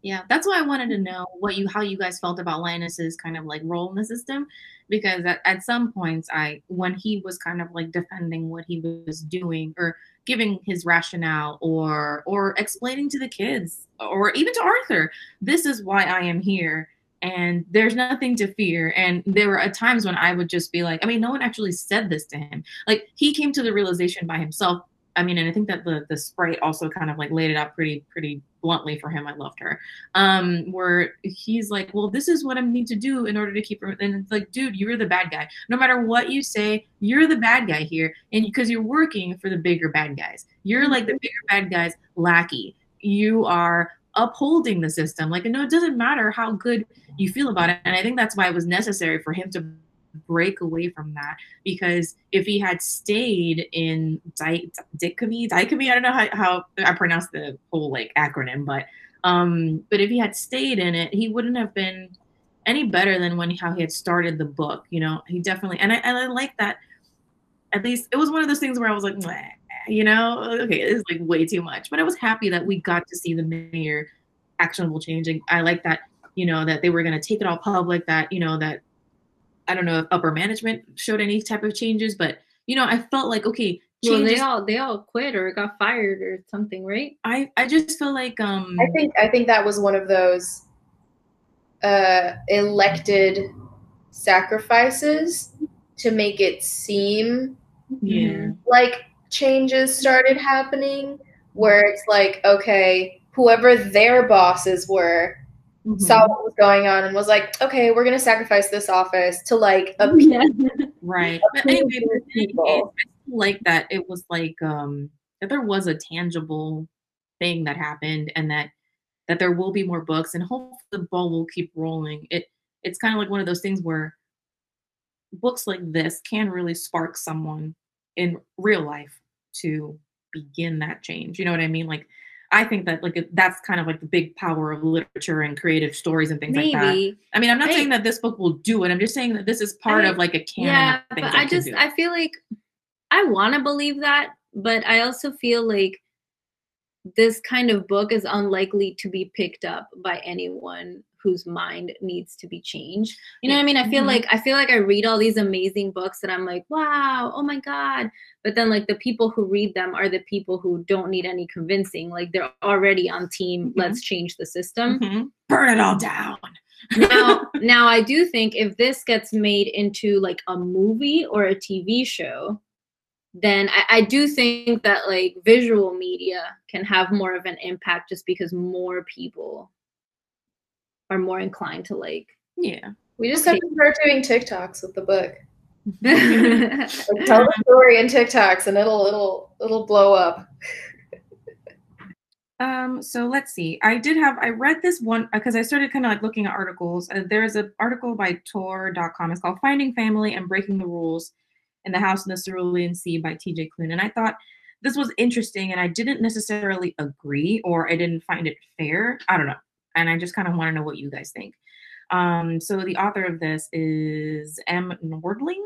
Yeah, that's why I wanted to know what you how you guys felt about Linus's kind of like role in the system, because at, at some points I when he was kind of like defending what he was doing or giving his rationale or or explaining to the kids or even to Arthur, this is why I am here and there's nothing to fear. And there were times when I would just be like, I mean, no one actually said this to him. Like he came to the realization by himself. I mean, and I think that the the sprite also kind of like laid it out pretty pretty bluntly for him. I loved her. Um, where he's like, well, this is what I need to do in order to keep her. And it's like, dude, you're the bad guy. No matter what you say, you're the bad guy here, and because you're working for the bigger bad guys, you're like the bigger bad guys lackey. You are upholding the system. Like, no, it doesn't matter how good you feel about it. And I think that's why it was necessary for him to break away from that because if he had stayed in di- dichotomy, dichotomy, I don't know how, how I pronounce the whole like acronym, but um, but if he had stayed in it, he wouldn't have been any better than when how he had started the book. You know, he definitely and I and I like that. At least it was one of those things where I was like, you know, okay, it's like way too much. But I was happy that we got to see the mayor actionable changing. I like that, you know, that they were going to take it all public. That you know that I don't know if upper management showed any type of changes, but you know, I felt like okay. Changes. Well, they all they all quit or got fired or something, right? I I just feel like um. I think I think that was one of those uh elected sacrifices to make it seem yeah like changes started happening where it's like, okay, whoever their bosses were mm-hmm. saw what was going on and was like, okay, we're gonna sacrifice this office to like appease, yeah. right. But anyway, people. like that it was like um that there was a tangible thing that happened and that that there will be more books and hopefully the ball will keep rolling. It it's kind of like one of those things where books like this can really spark someone in real life to begin that change. You know what I mean? Like I think that like that's kind of like the big power of literature and creative stories and things Maybe. like that. I mean, I'm not saying that this book will do it. I'm just saying that this is part I, of like a canon. Yeah, but I just I feel like I want to believe that but I also feel like this kind of book is unlikely to be picked up by anyone whose mind needs to be changed. You know what I mean? I feel Mhm. like I feel like I read all these amazing books and I'm like, wow, oh my god. But then like the people who read them are the people who don't need any convincing. Like they're already on team, Mhm. let's change the system. Mhm. Burn it all down. now now I do think if this gets made into like a movie or a TV show, then I, I do think that like visual media can have more of an impact just because more people are more inclined to like yeah. We just Okay. have to start doing TikToks with the book. Like, tell the story in TikToks, and it'll it'll it'll blow up. Um, so let's see. I did have I read this one because I started kind of like looking at articles. Uh, there's an article by Tor.com. It's called Finding Family and Breaking the Rules in the House in the Cerulean Sea by TJ Klune. And I thought this was interesting and I didn't necessarily agree or I didn't find it fair. I don't know. And I just kind of want to know what you guys think. Um, so the author of this is M. Nordling.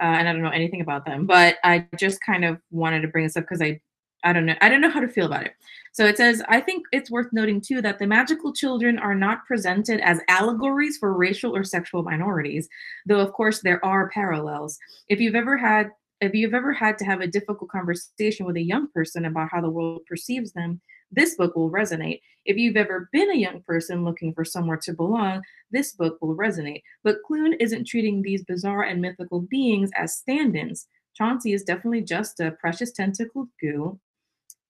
Uh, and I don't know anything about them, but I just kind of wanted to bring this up because I I don't know. I don't know how to feel about it. So it says, I think it's worth noting too that the magical children are not presented as allegories for racial or sexual minorities, though of course there are parallels. If you've ever had if you've ever had to have a difficult conversation with a young person about how the world perceives them, this book will resonate. If you've ever been a young person looking for somewhere to belong, this book will resonate. But Klune isn't treating these bizarre and mythical beings as stand ins. Chauncey is definitely just a precious tentacled goo,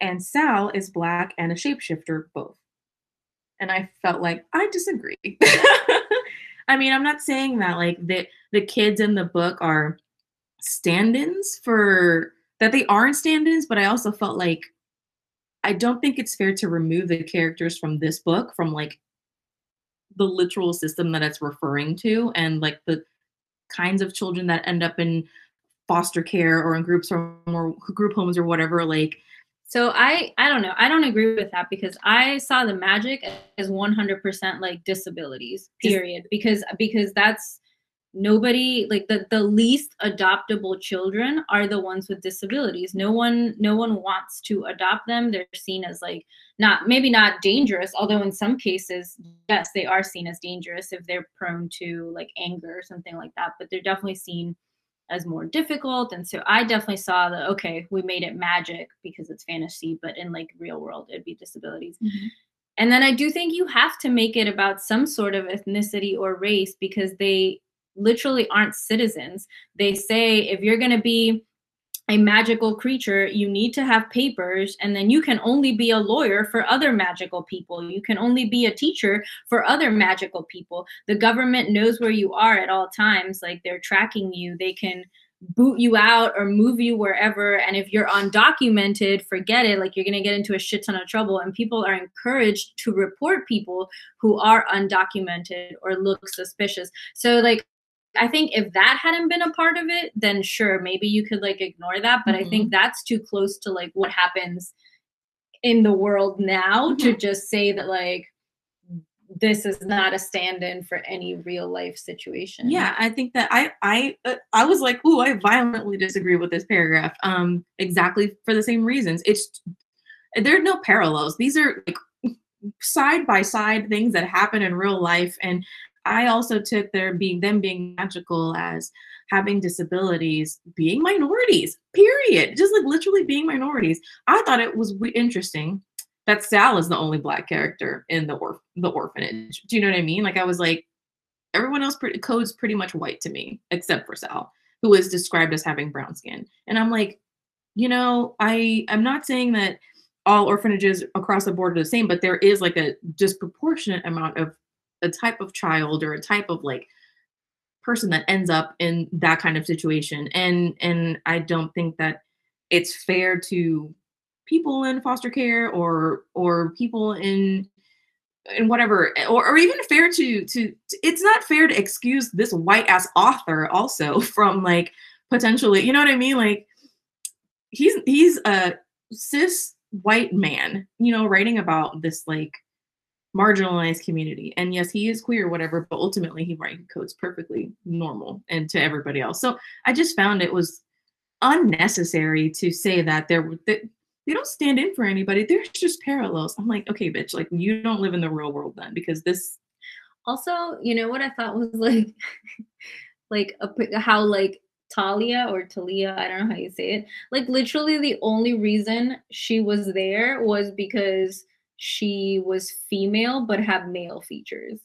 and Sal is black and a shapeshifter both. And I felt like I disagree. I mean, I'm not saying that like the the kids in the book are stand-ins for that they aren't stand-ins, but I also felt like I don't think it's fair to remove the characters from this book from like the literal system that it's referring to and like the kinds of children that end up in foster care or in groups or, or group homes or whatever like So I I don't know. I don't agree with that because I saw the magic as 100% like disabilities. Dis- Period. because because that's nobody like the the least adoptable children are the ones with disabilities. No one no one wants to adopt them. They're seen as like not maybe not dangerous, although in some cases yes, they are seen as dangerous if they're prone to like anger or something like that, but they're definitely seen as more difficult and so i definitely saw that okay we made it magic because it's fantasy but in like real world it'd be disabilities mm-hmm. and then i do think you have to make it about some sort of ethnicity or race because they literally aren't citizens. They say if you're going to be a magical creature you need to have papers and then you can only be a lawyer for other magical people. You can only be a teacher for other magical people. The government knows where you are at all times like they're tracking you. They can boot you out or move you wherever and if you're undocumented forget it like you're going to get into a shit ton of trouble. And people are encouraged to report people who are undocumented or look suspicious. So like I think if that hadn't been a part of it, then sure, maybe you could like ignore that. But I think that's too close to like what happens in the world now to just say that like this is not a stand-in for any real life situation. Yeah, I think that I I uh, I was like, ooh, I violently disagree with this paragraph. Um, exactly for the same reasons. It's there are no parallels. These are like side by side things that happen in real life, and I also took their being them being magical as having disabilities, being minorities. Period. Just like literally being minorities. I thought it was interesting that Sal is the only black character in the orph- the orphanage. Do you know what I mean? Like I was like, everyone else pretty, code's pretty much white to me, except for Sal, who is described as having brown skin. And I'm like, you know, I I'm not saying that all orphanages across the board are the same, but there is like a disproportionate amount of a type of child or a type of like person that ends up in that kind of situation. And and I don't think that it's fair to people in foster care or or people in and whatever eh, or, or even fair to, to to it's not fair to excuse this white ass author also from like potentially you know what i mean like he's he's a cis white man you know writing about this like marginalized community and yes he is queer whatever but ultimately he writes codes perfectly normal and to everybody else so i just found it was unnecessary to say that there that they don't stand in for anybody. There's just parallels. I'm like, okay, bitch, like you don't live in the real world then because this Also, you know what I thought was like, like a, how like Talia or Talia, I don't know how you say it. Like literally, the only reason she was there was because she was female but had male features.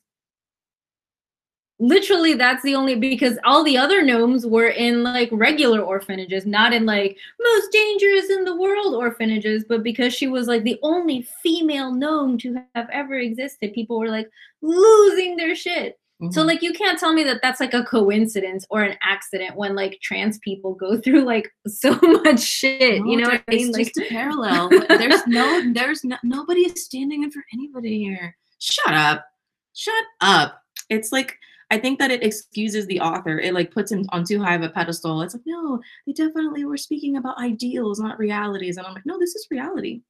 Literally, that's the only because all the other gnomes were in like regular orphanages, not in like most dangerous in the world orphanages. But because she was like the only female gnome to have ever existed, people were like losing their shit. So Mhm. like you can't tell me that that's like a coincidence or an accident when like trans people go through like so much shit. you know what I it's mean? Like just a parallel. there's no, there's no, nobody is standing in for anybody here. Shut up, shut up. It's like I think that it excuses the author. It like puts him on too high of a pedestal. It's like no, they definitely were speaking about ideals, not realities. And I'm like, no, this is reality.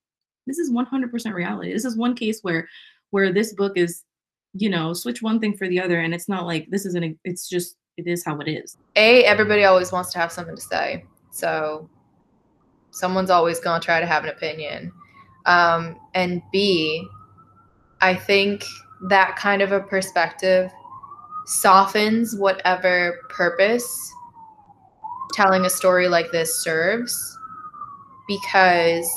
This is 100% reality. This is one case where, where this book is, you know, switch one thing for the other, and it's not like this isn't. It's just it is how it is. A, everybody always wants to have something to say. So someone's always going to try to have an opinion. Um, and B, I think that kind of a perspective softens whatever purpose telling a story like this serves because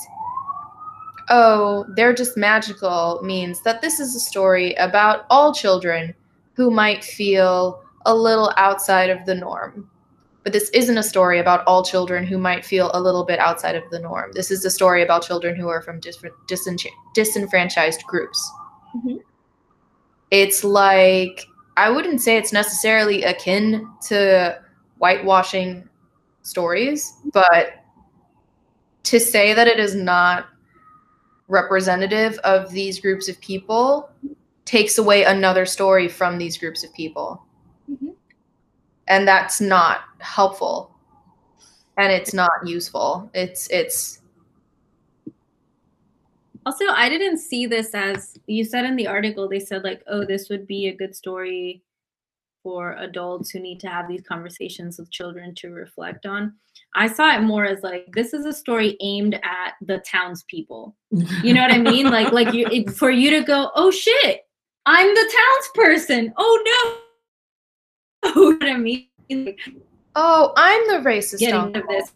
oh they're just magical means that this is a story about all children who might feel a little outside of the norm. But this isn't a story about all children who might feel a little bit outside of the norm. This is a story about children who are from different disench- disenfranchised groups. Mhm. it's like i wouldn't say it's necessarily akin to whitewashing stories but to say that it is not representative of these groups of people takes away another story from these groups of people. Mhm. And that's not helpful. And it's not useful. It's it's Also, I didn't see this as you said in the article, they said, like, oh, this would be a good story for adults who need to have these conversations with children to reflect on. I saw it more as like this is a story aimed at the townspeople. You know what I mean? Like, like you it, for you to go, oh shit, I'm the townsperson. Oh no. You know what I mean? Like, oh, I'm the racist getting of this.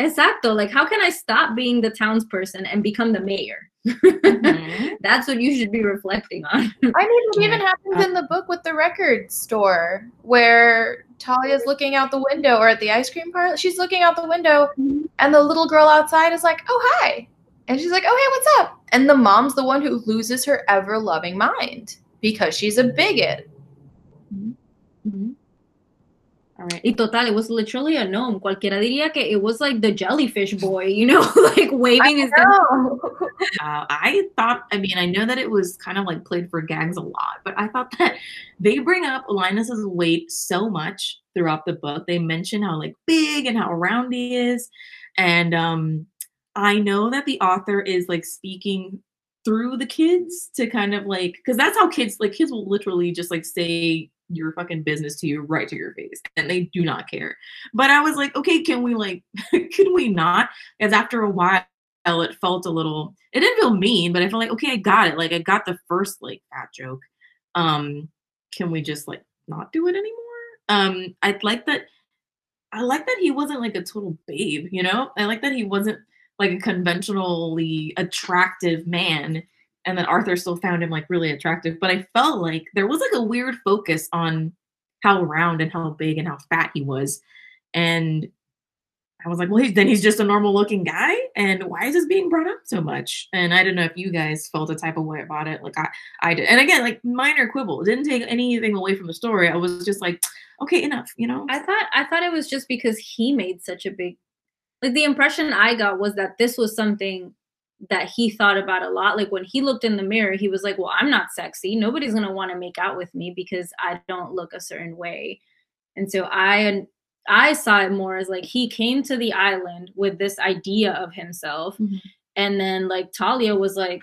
Exacto. Like, how can I stop being the townsperson and become the mayor? Mhm. That's what you should be reflecting on. I mean, it even happens in the book with the record store where Talia's looking out the window, or at the ice cream parlor. She's looking out the window, and the little girl outside is like, "Oh hi," and she's like, "Oh hey, what's up?" And the mom's the one who loses her ever loving mind because she's a bigot. Mhm. All right. Y total, it was literally a gnome. Cualquiera diría que it was like the jellyfish boy, you know, like waving his No. Uh, I thought, I mean, I know that it was kind of like played for gags a lot, but I thought that they bring up Linus's weight so much throughout the book. They mention how like big and how round he is. And um, I know that the author is like speaking through the kids to kind of like, because that's how kids, like kids will literally just like say your fucking business to you right to your face and they do not care. But I was like, okay, can we like, can we not? Because after a while, it felt a little it didn't feel mean but i felt like okay i got it like i got the first like fat joke um can we just like not do it anymore um i like that i like that he wasn't like a total babe you know i like that he wasn't like a conventionally attractive man and then arthur still found him like really attractive but i felt like there was like a weird focus on how round and how big and how fat he was and I was like, well, he's, then he's just a normal looking guy. And why is this being brought up so much? And I don't know if you guys felt a type of way about it. Like I, I did. And again, like minor quibble. Didn't take anything away from the story. I was just like, okay, enough, you know? I thought I thought it was just because he made such a big like the impression I got was that this was something that he thought about a lot. Like when he looked in the mirror, he was like, Well, I'm not sexy. Nobody's gonna want to make out with me because I don't look a certain way. And so I I saw it more as like he came to the island with this idea of himself. Mhm. And then like Talia was like,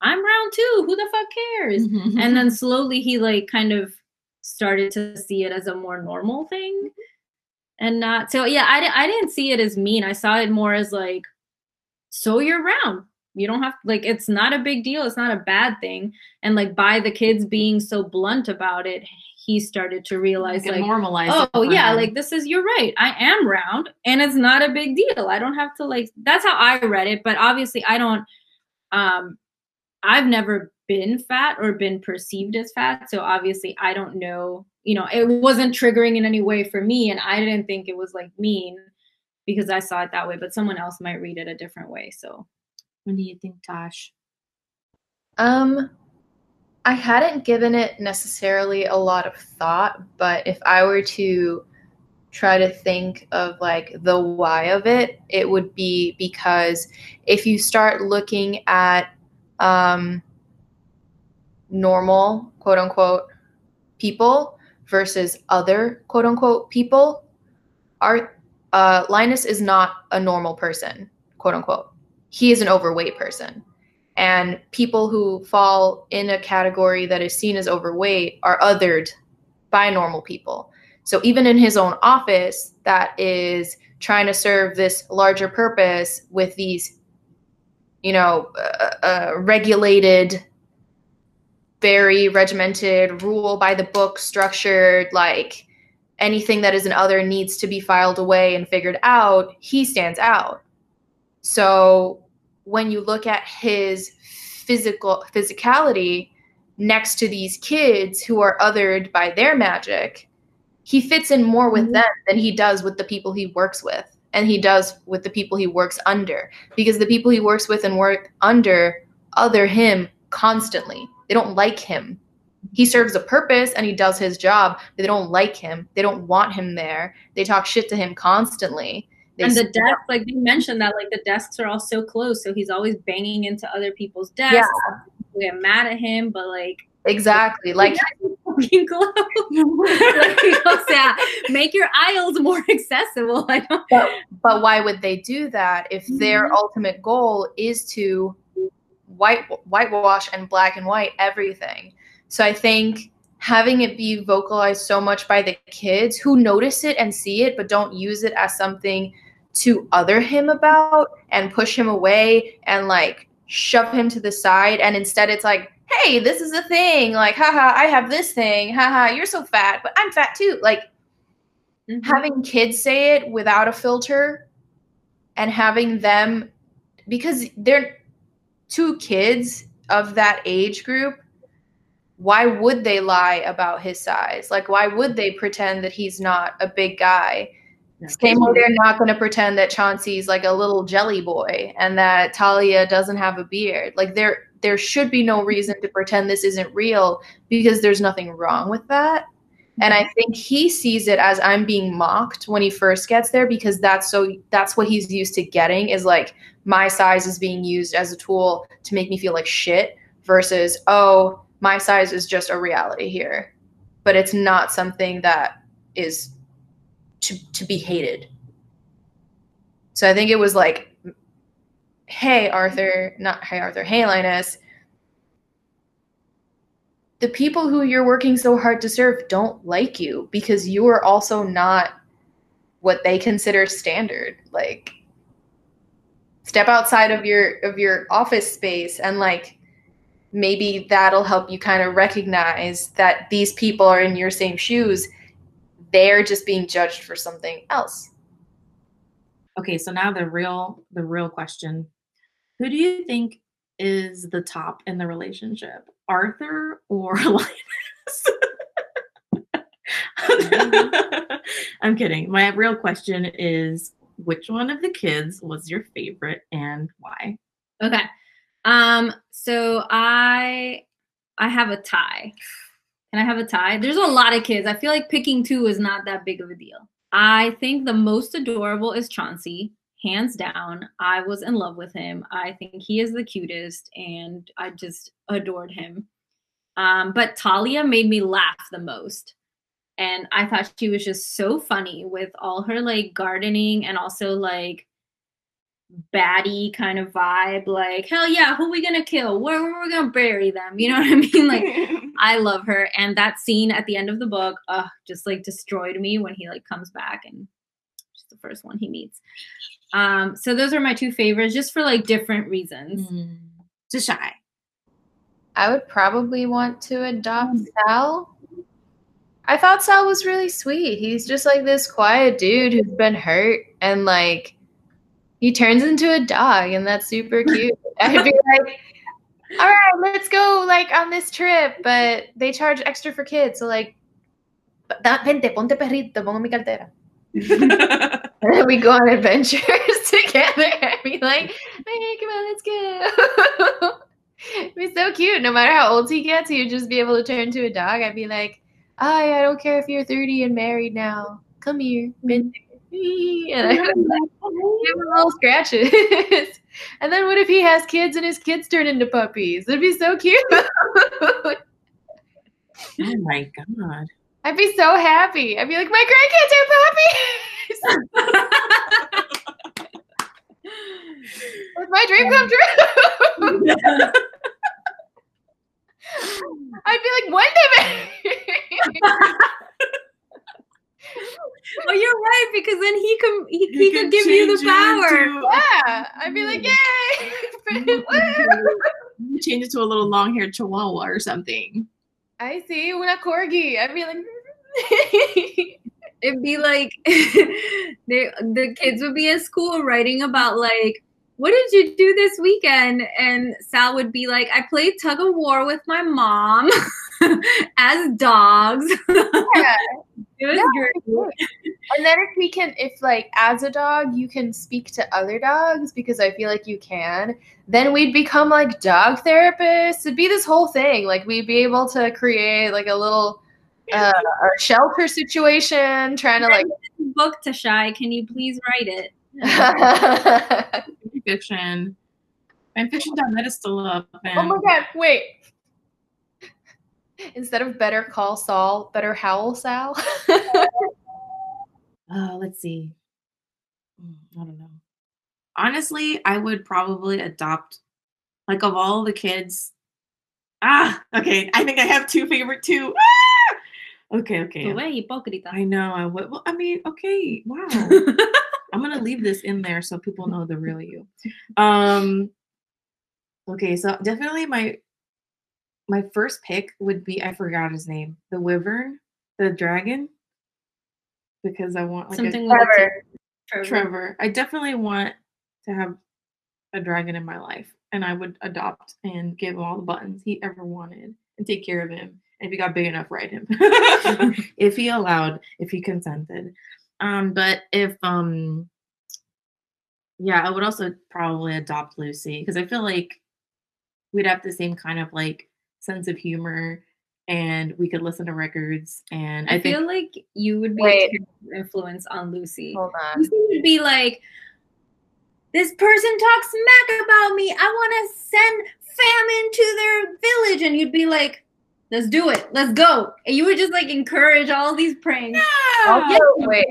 I'm round too. Who the fuck cares? Mm-hmm. and then slowly he like kind of started to see it as a more normal thing and not so yeah I, I didn't see it as mean i saw it more as like so you're around. You don't have like it's not a big deal it's not a bad thing. And like by the kids being so blunt about it he started to realize Like, normalize. oh yeah like this is you're right i am round and it's not a big deal. I don't have to like that's how i read it but obviously i don't um i've never been fat or been perceived as fat so obviously i don't know you know it wasn't triggering in any way for me and i didn't think it was like mean because i saw it that way but someone else might read it a different way so What do you think, Tosh? Um, I hadn't given it necessarily a lot of thought, but if I were to try to think of like the why of it, it would be because if you start looking at um, normal, quote unquote, people versus other, quote unquote, people, our uh, Linus is not a normal person, quote unquote. He is an overweight person and people who fall in a category that is seen as overweight are othered by normal people. So even in his own office, that is trying to serve this larger purpose with these, you know, uh, uh, regulated, very regimented, rule by the book, structured, like anything that is an other needs to be filed away and figured out. He stands out. So when you look at his physical physicality next to these kids who are othered by their magic, he fits in more with Mhm. them than he does with the people he works with. And he does with the people he works under. Because the people he works with and work under other him constantly. They don't like him. He serves a purpose and he does his job, but they don't like him. They don't want him there. They talk shit to him constantly. They and the desk like they mentioned that like the desks are all so close so he's always banging into other people's desks Yeah. we get mad at him but like exactly like fucking close like, goes, yeah, make your aisles more accessible i don't but, but why would they do that if their Mhm. ultimate goal is to white whitewash and black and white everything so i think having it be vocalized so much by the kids who notice it and see it but don't use it as something to other him about and push him away and like shove him to the side. And instead it's like hey this is a thing. Like haha i have this thing. Haha you're so fat but i'm fat too. Like Mhm. having kids say it without a filter and having them because they're two kids of that age group why would they lie about his size? Like why would they pretend that he's not a big guy? Yeah. same way they're not going to pretend that chauncey's like a little jelly boy and that talia doesn't have a beard. Like there there should be no mm-hmm. reason to pretend this isn't real because there's nothing wrong with that. And I mm-hmm. think he sees it as I'm being mocked when he first gets there because that's so that's what he's used to getting is like my size is being used as a tool to make me feel like shit versus oh my size is just a reality here. But it's not something that is to to be hated. So I think it was like hey Arthur, not hey Arthur, hey Linus, the people who you're working so hard to serve don't like you because you are also not what they consider standard like step outside of your of your office space and like maybe that'll help you kind of recognize that these people are in your same shoes they're just being judged for something else Okay, so now the real the real question. Who do you think is the top in the relationship? Arthur or Linus? I'm kidding. My real question is which one of the kids was your favorite and why? Okay. Um, so I I have a tie. Can I have a tie? There's a lot of kids. I feel like picking two is not that big of a deal. I think the most adorable is Chauncey, hands down. I was in love with him. I think he is the cutest and I just adored him. Um, but Talia made me laugh the most. And I thought she was just so funny with all her like gardening and also like baddie kind of vibe. Like, hell yeah, who we gonna kill? Where, where we gonna bury them? You know what I mean? Like, I love her. And that scene at the end of the book, uh, just like destroyed me when he like comes back and is the first one he meets. Um, so those are my two favorites, just for like different reasons. Mm. To shy. I would probably want to adopt Sal. I thought Sal was really sweet. He's just like this quiet dude who's been hurt and like he turns into a dog and that's super cute. I'd be like, all right, let's go like on this trip, but they charge extra for kids. So like, "Da- vente, ponte perrito, pongo mi cartera. And then we go on adventures together. I'd be like, hey, come on, let's go. It'd be so cute. No matter how old he gets, he would just be able to turn to a dog. I'd be like, hi, I don't care if you're 30 and married now. Come here. Mm-hmm. vente." And I would oh. give him little scratches. and then what if he has kids and his kids turn into puppies? It'd be so cute. oh my god. I'd be so happy. I'd be like, my grandkids are puppies. It's my dream come true. I'd be like, when did oh, you're right because then he can he, he, You could can give you the power. into- Yeah, I'd be like, mm. yay! You Change it to a little long haired chihuahua or something. I see una corgi. I'd be like, It'd be like they the kids would be at school writing about like what did you do this weekend? And Sal would be like, I played tug of war with my mom as dogs. yeah. It was Yeah. great. And then if we can, if like as a dog, you can speak to other dogs because I feel like you can, then we'd become like dog therapists. It'd be this whole thing. Like we'd be able to create like a little uh, a shelter situation, trying to like. Book to Shy. Can you please write it? oh Fiction. Fanfiction.net is still up. And oh my god! Wait. Instead of Better Call Saul, Better Howl Sal. Uh, let's see. Mm, I don't know. Honestly, I would probably adopt, like, of all the kids. Ah, okay. I think I have two favorite two. Ah! Okay, okay. Tu ves, hipócrita. I know. I would. Well, I mean, okay. Wow. I'm gonna leave this in there so people know the real you. Um. Okay, so definitely my my first pick would be I forgot his name, the Wyvern, the dragon, because I want like Something a Trevor. Trevor. Trevor. I definitely want to have a dragon in my life, and I would adopt and give him all the buttons he ever wanted and take care of him. And if he got big enough, ride him. if he allowed, if he consented. Um, but if um yeah, I would also probably adopt Lucy because I feel like we'd have the same kind of like sense of humor and we could listen to records and I, I, think feel like you would be Wait. a influence on Lucy. Hold on. Lucy would be like, this person talks smack about me. I want to send famine to their village. And you'd be like, let's do it. Let's go. And you would just like encourage all these pranks. Also, Yes, wait.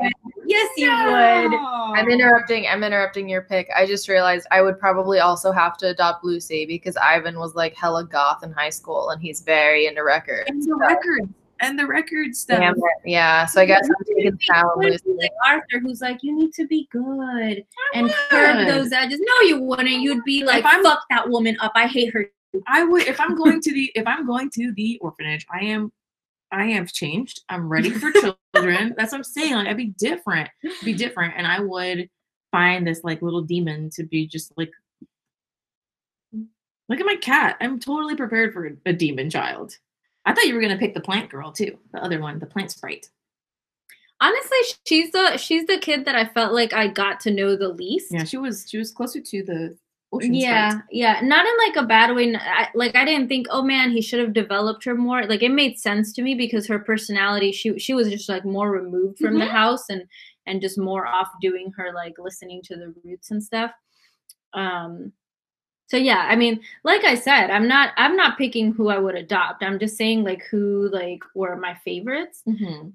Yes, you would. I'm interrupting. I'm interrupting your pick. I just realized I would probably also have to adopt Lucy because Ivan was like hella goth in high school and he's very into records. and the records and the record stuff. Damn it. Yeah, so I guess I'm taking Sal and Lucy. like Arthur, who's like, you need to be good and curb those edges. No, you wouldn't. You'd be like, if I'm- fuck that woman up. I hate her. I would if I'm going to the if I'm going to the orphanage, I am I have changed. I'm ready for children. That's what I'm saying. Like I'd be different. Be different. And I would find this like little demon to be just like look at my cat. I'm totally prepared for a demon child. I thought you were gonna pick the plant girl too. The other one, the plant sprite. Honestly, she's the she's the kid that I felt like I got to know the least. Yeah, she was she was closer to the yeah yeah. Not in like a bad way. I, like i didn't think oh man he should have developed her more. Like it made sense to me because her personality she she was just like more removed from the Mhm. house and and just more off doing her like listening to the roots and stuff. Um so yeah i mean like i said i'm not i'm not picking who i would adopt. I'm just saying like who like were my favorites. Mhm.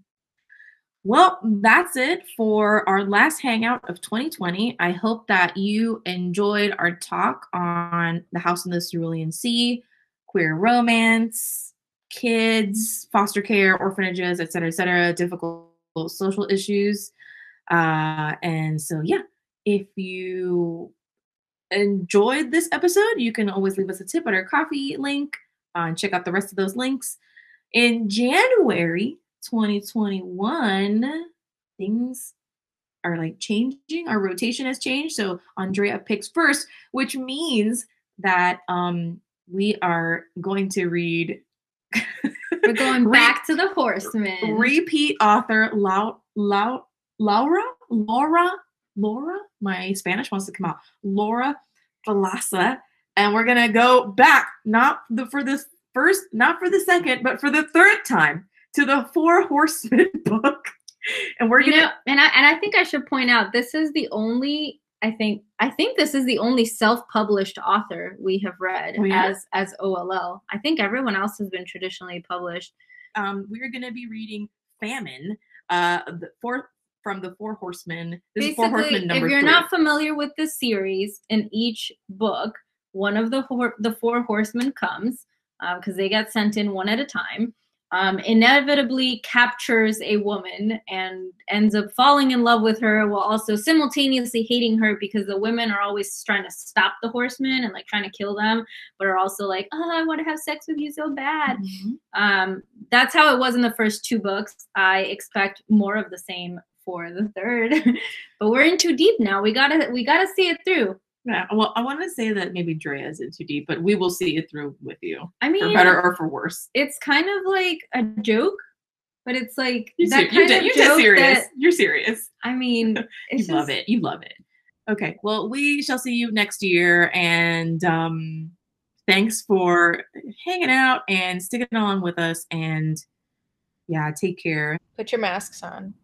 Well, that's it for our last hangout of 2020. I hope that you enjoyed our talk on the House in the Cerulean Sea, queer romance, kids, foster care, orphanages, et cetera, et cetera, difficult social issues. Uh, and so, yeah, if you enjoyed this episode, you can always leave us a tip at our coffee link uh, and check out the rest of those links. In January 2021, things are like changing. Our rotation has changed. So Andrea picks first, which means that um we are going to read We're going back to the horseman. repeat author Lau, Lau, Laura Laura Laura my Spanish wants to come out Laura Thalassa and we're gonna go back not the for this first not for the second but for the third time to the Four Horsemen book and we're you gonna know, and I and I think I should point out this is the only I think I think this is the only self-published author we have read Oh, yeah? as as OLL. I think everyone else has been traditionally published. um, we're going to be reading Famine, uh, the four from the Four Horsemen. This is Four Horsemen number if you're three. not familiar with the series, in each book, one of the the four horsemen comes because they get sent in one at a time. Um, inevitably captures a woman and ends up falling in love with her while also simultaneously hating her because the women are always trying to stop the horsemen and like trying to kill them, but are also like, oh, I want to have sex with you so bad Mhm. um, that's how it was in the first two books. I expect more of the same for the third, but we're in too deep now. We gotta we gotta see it through. Yeah, well, I want to say that maybe Drea is in too deep, but we will see it through with you, I mean, for mean, better or for worse. it's kind of like a joke, but it's like You're, that ser- you're, kind de- of you're joke serious. that You're serious. I mean, You it's love it. You love it. Okay. Well, we shall see you next year, and um, thanks for hanging out and sticking on with us. And yeah, take care. Put your masks on.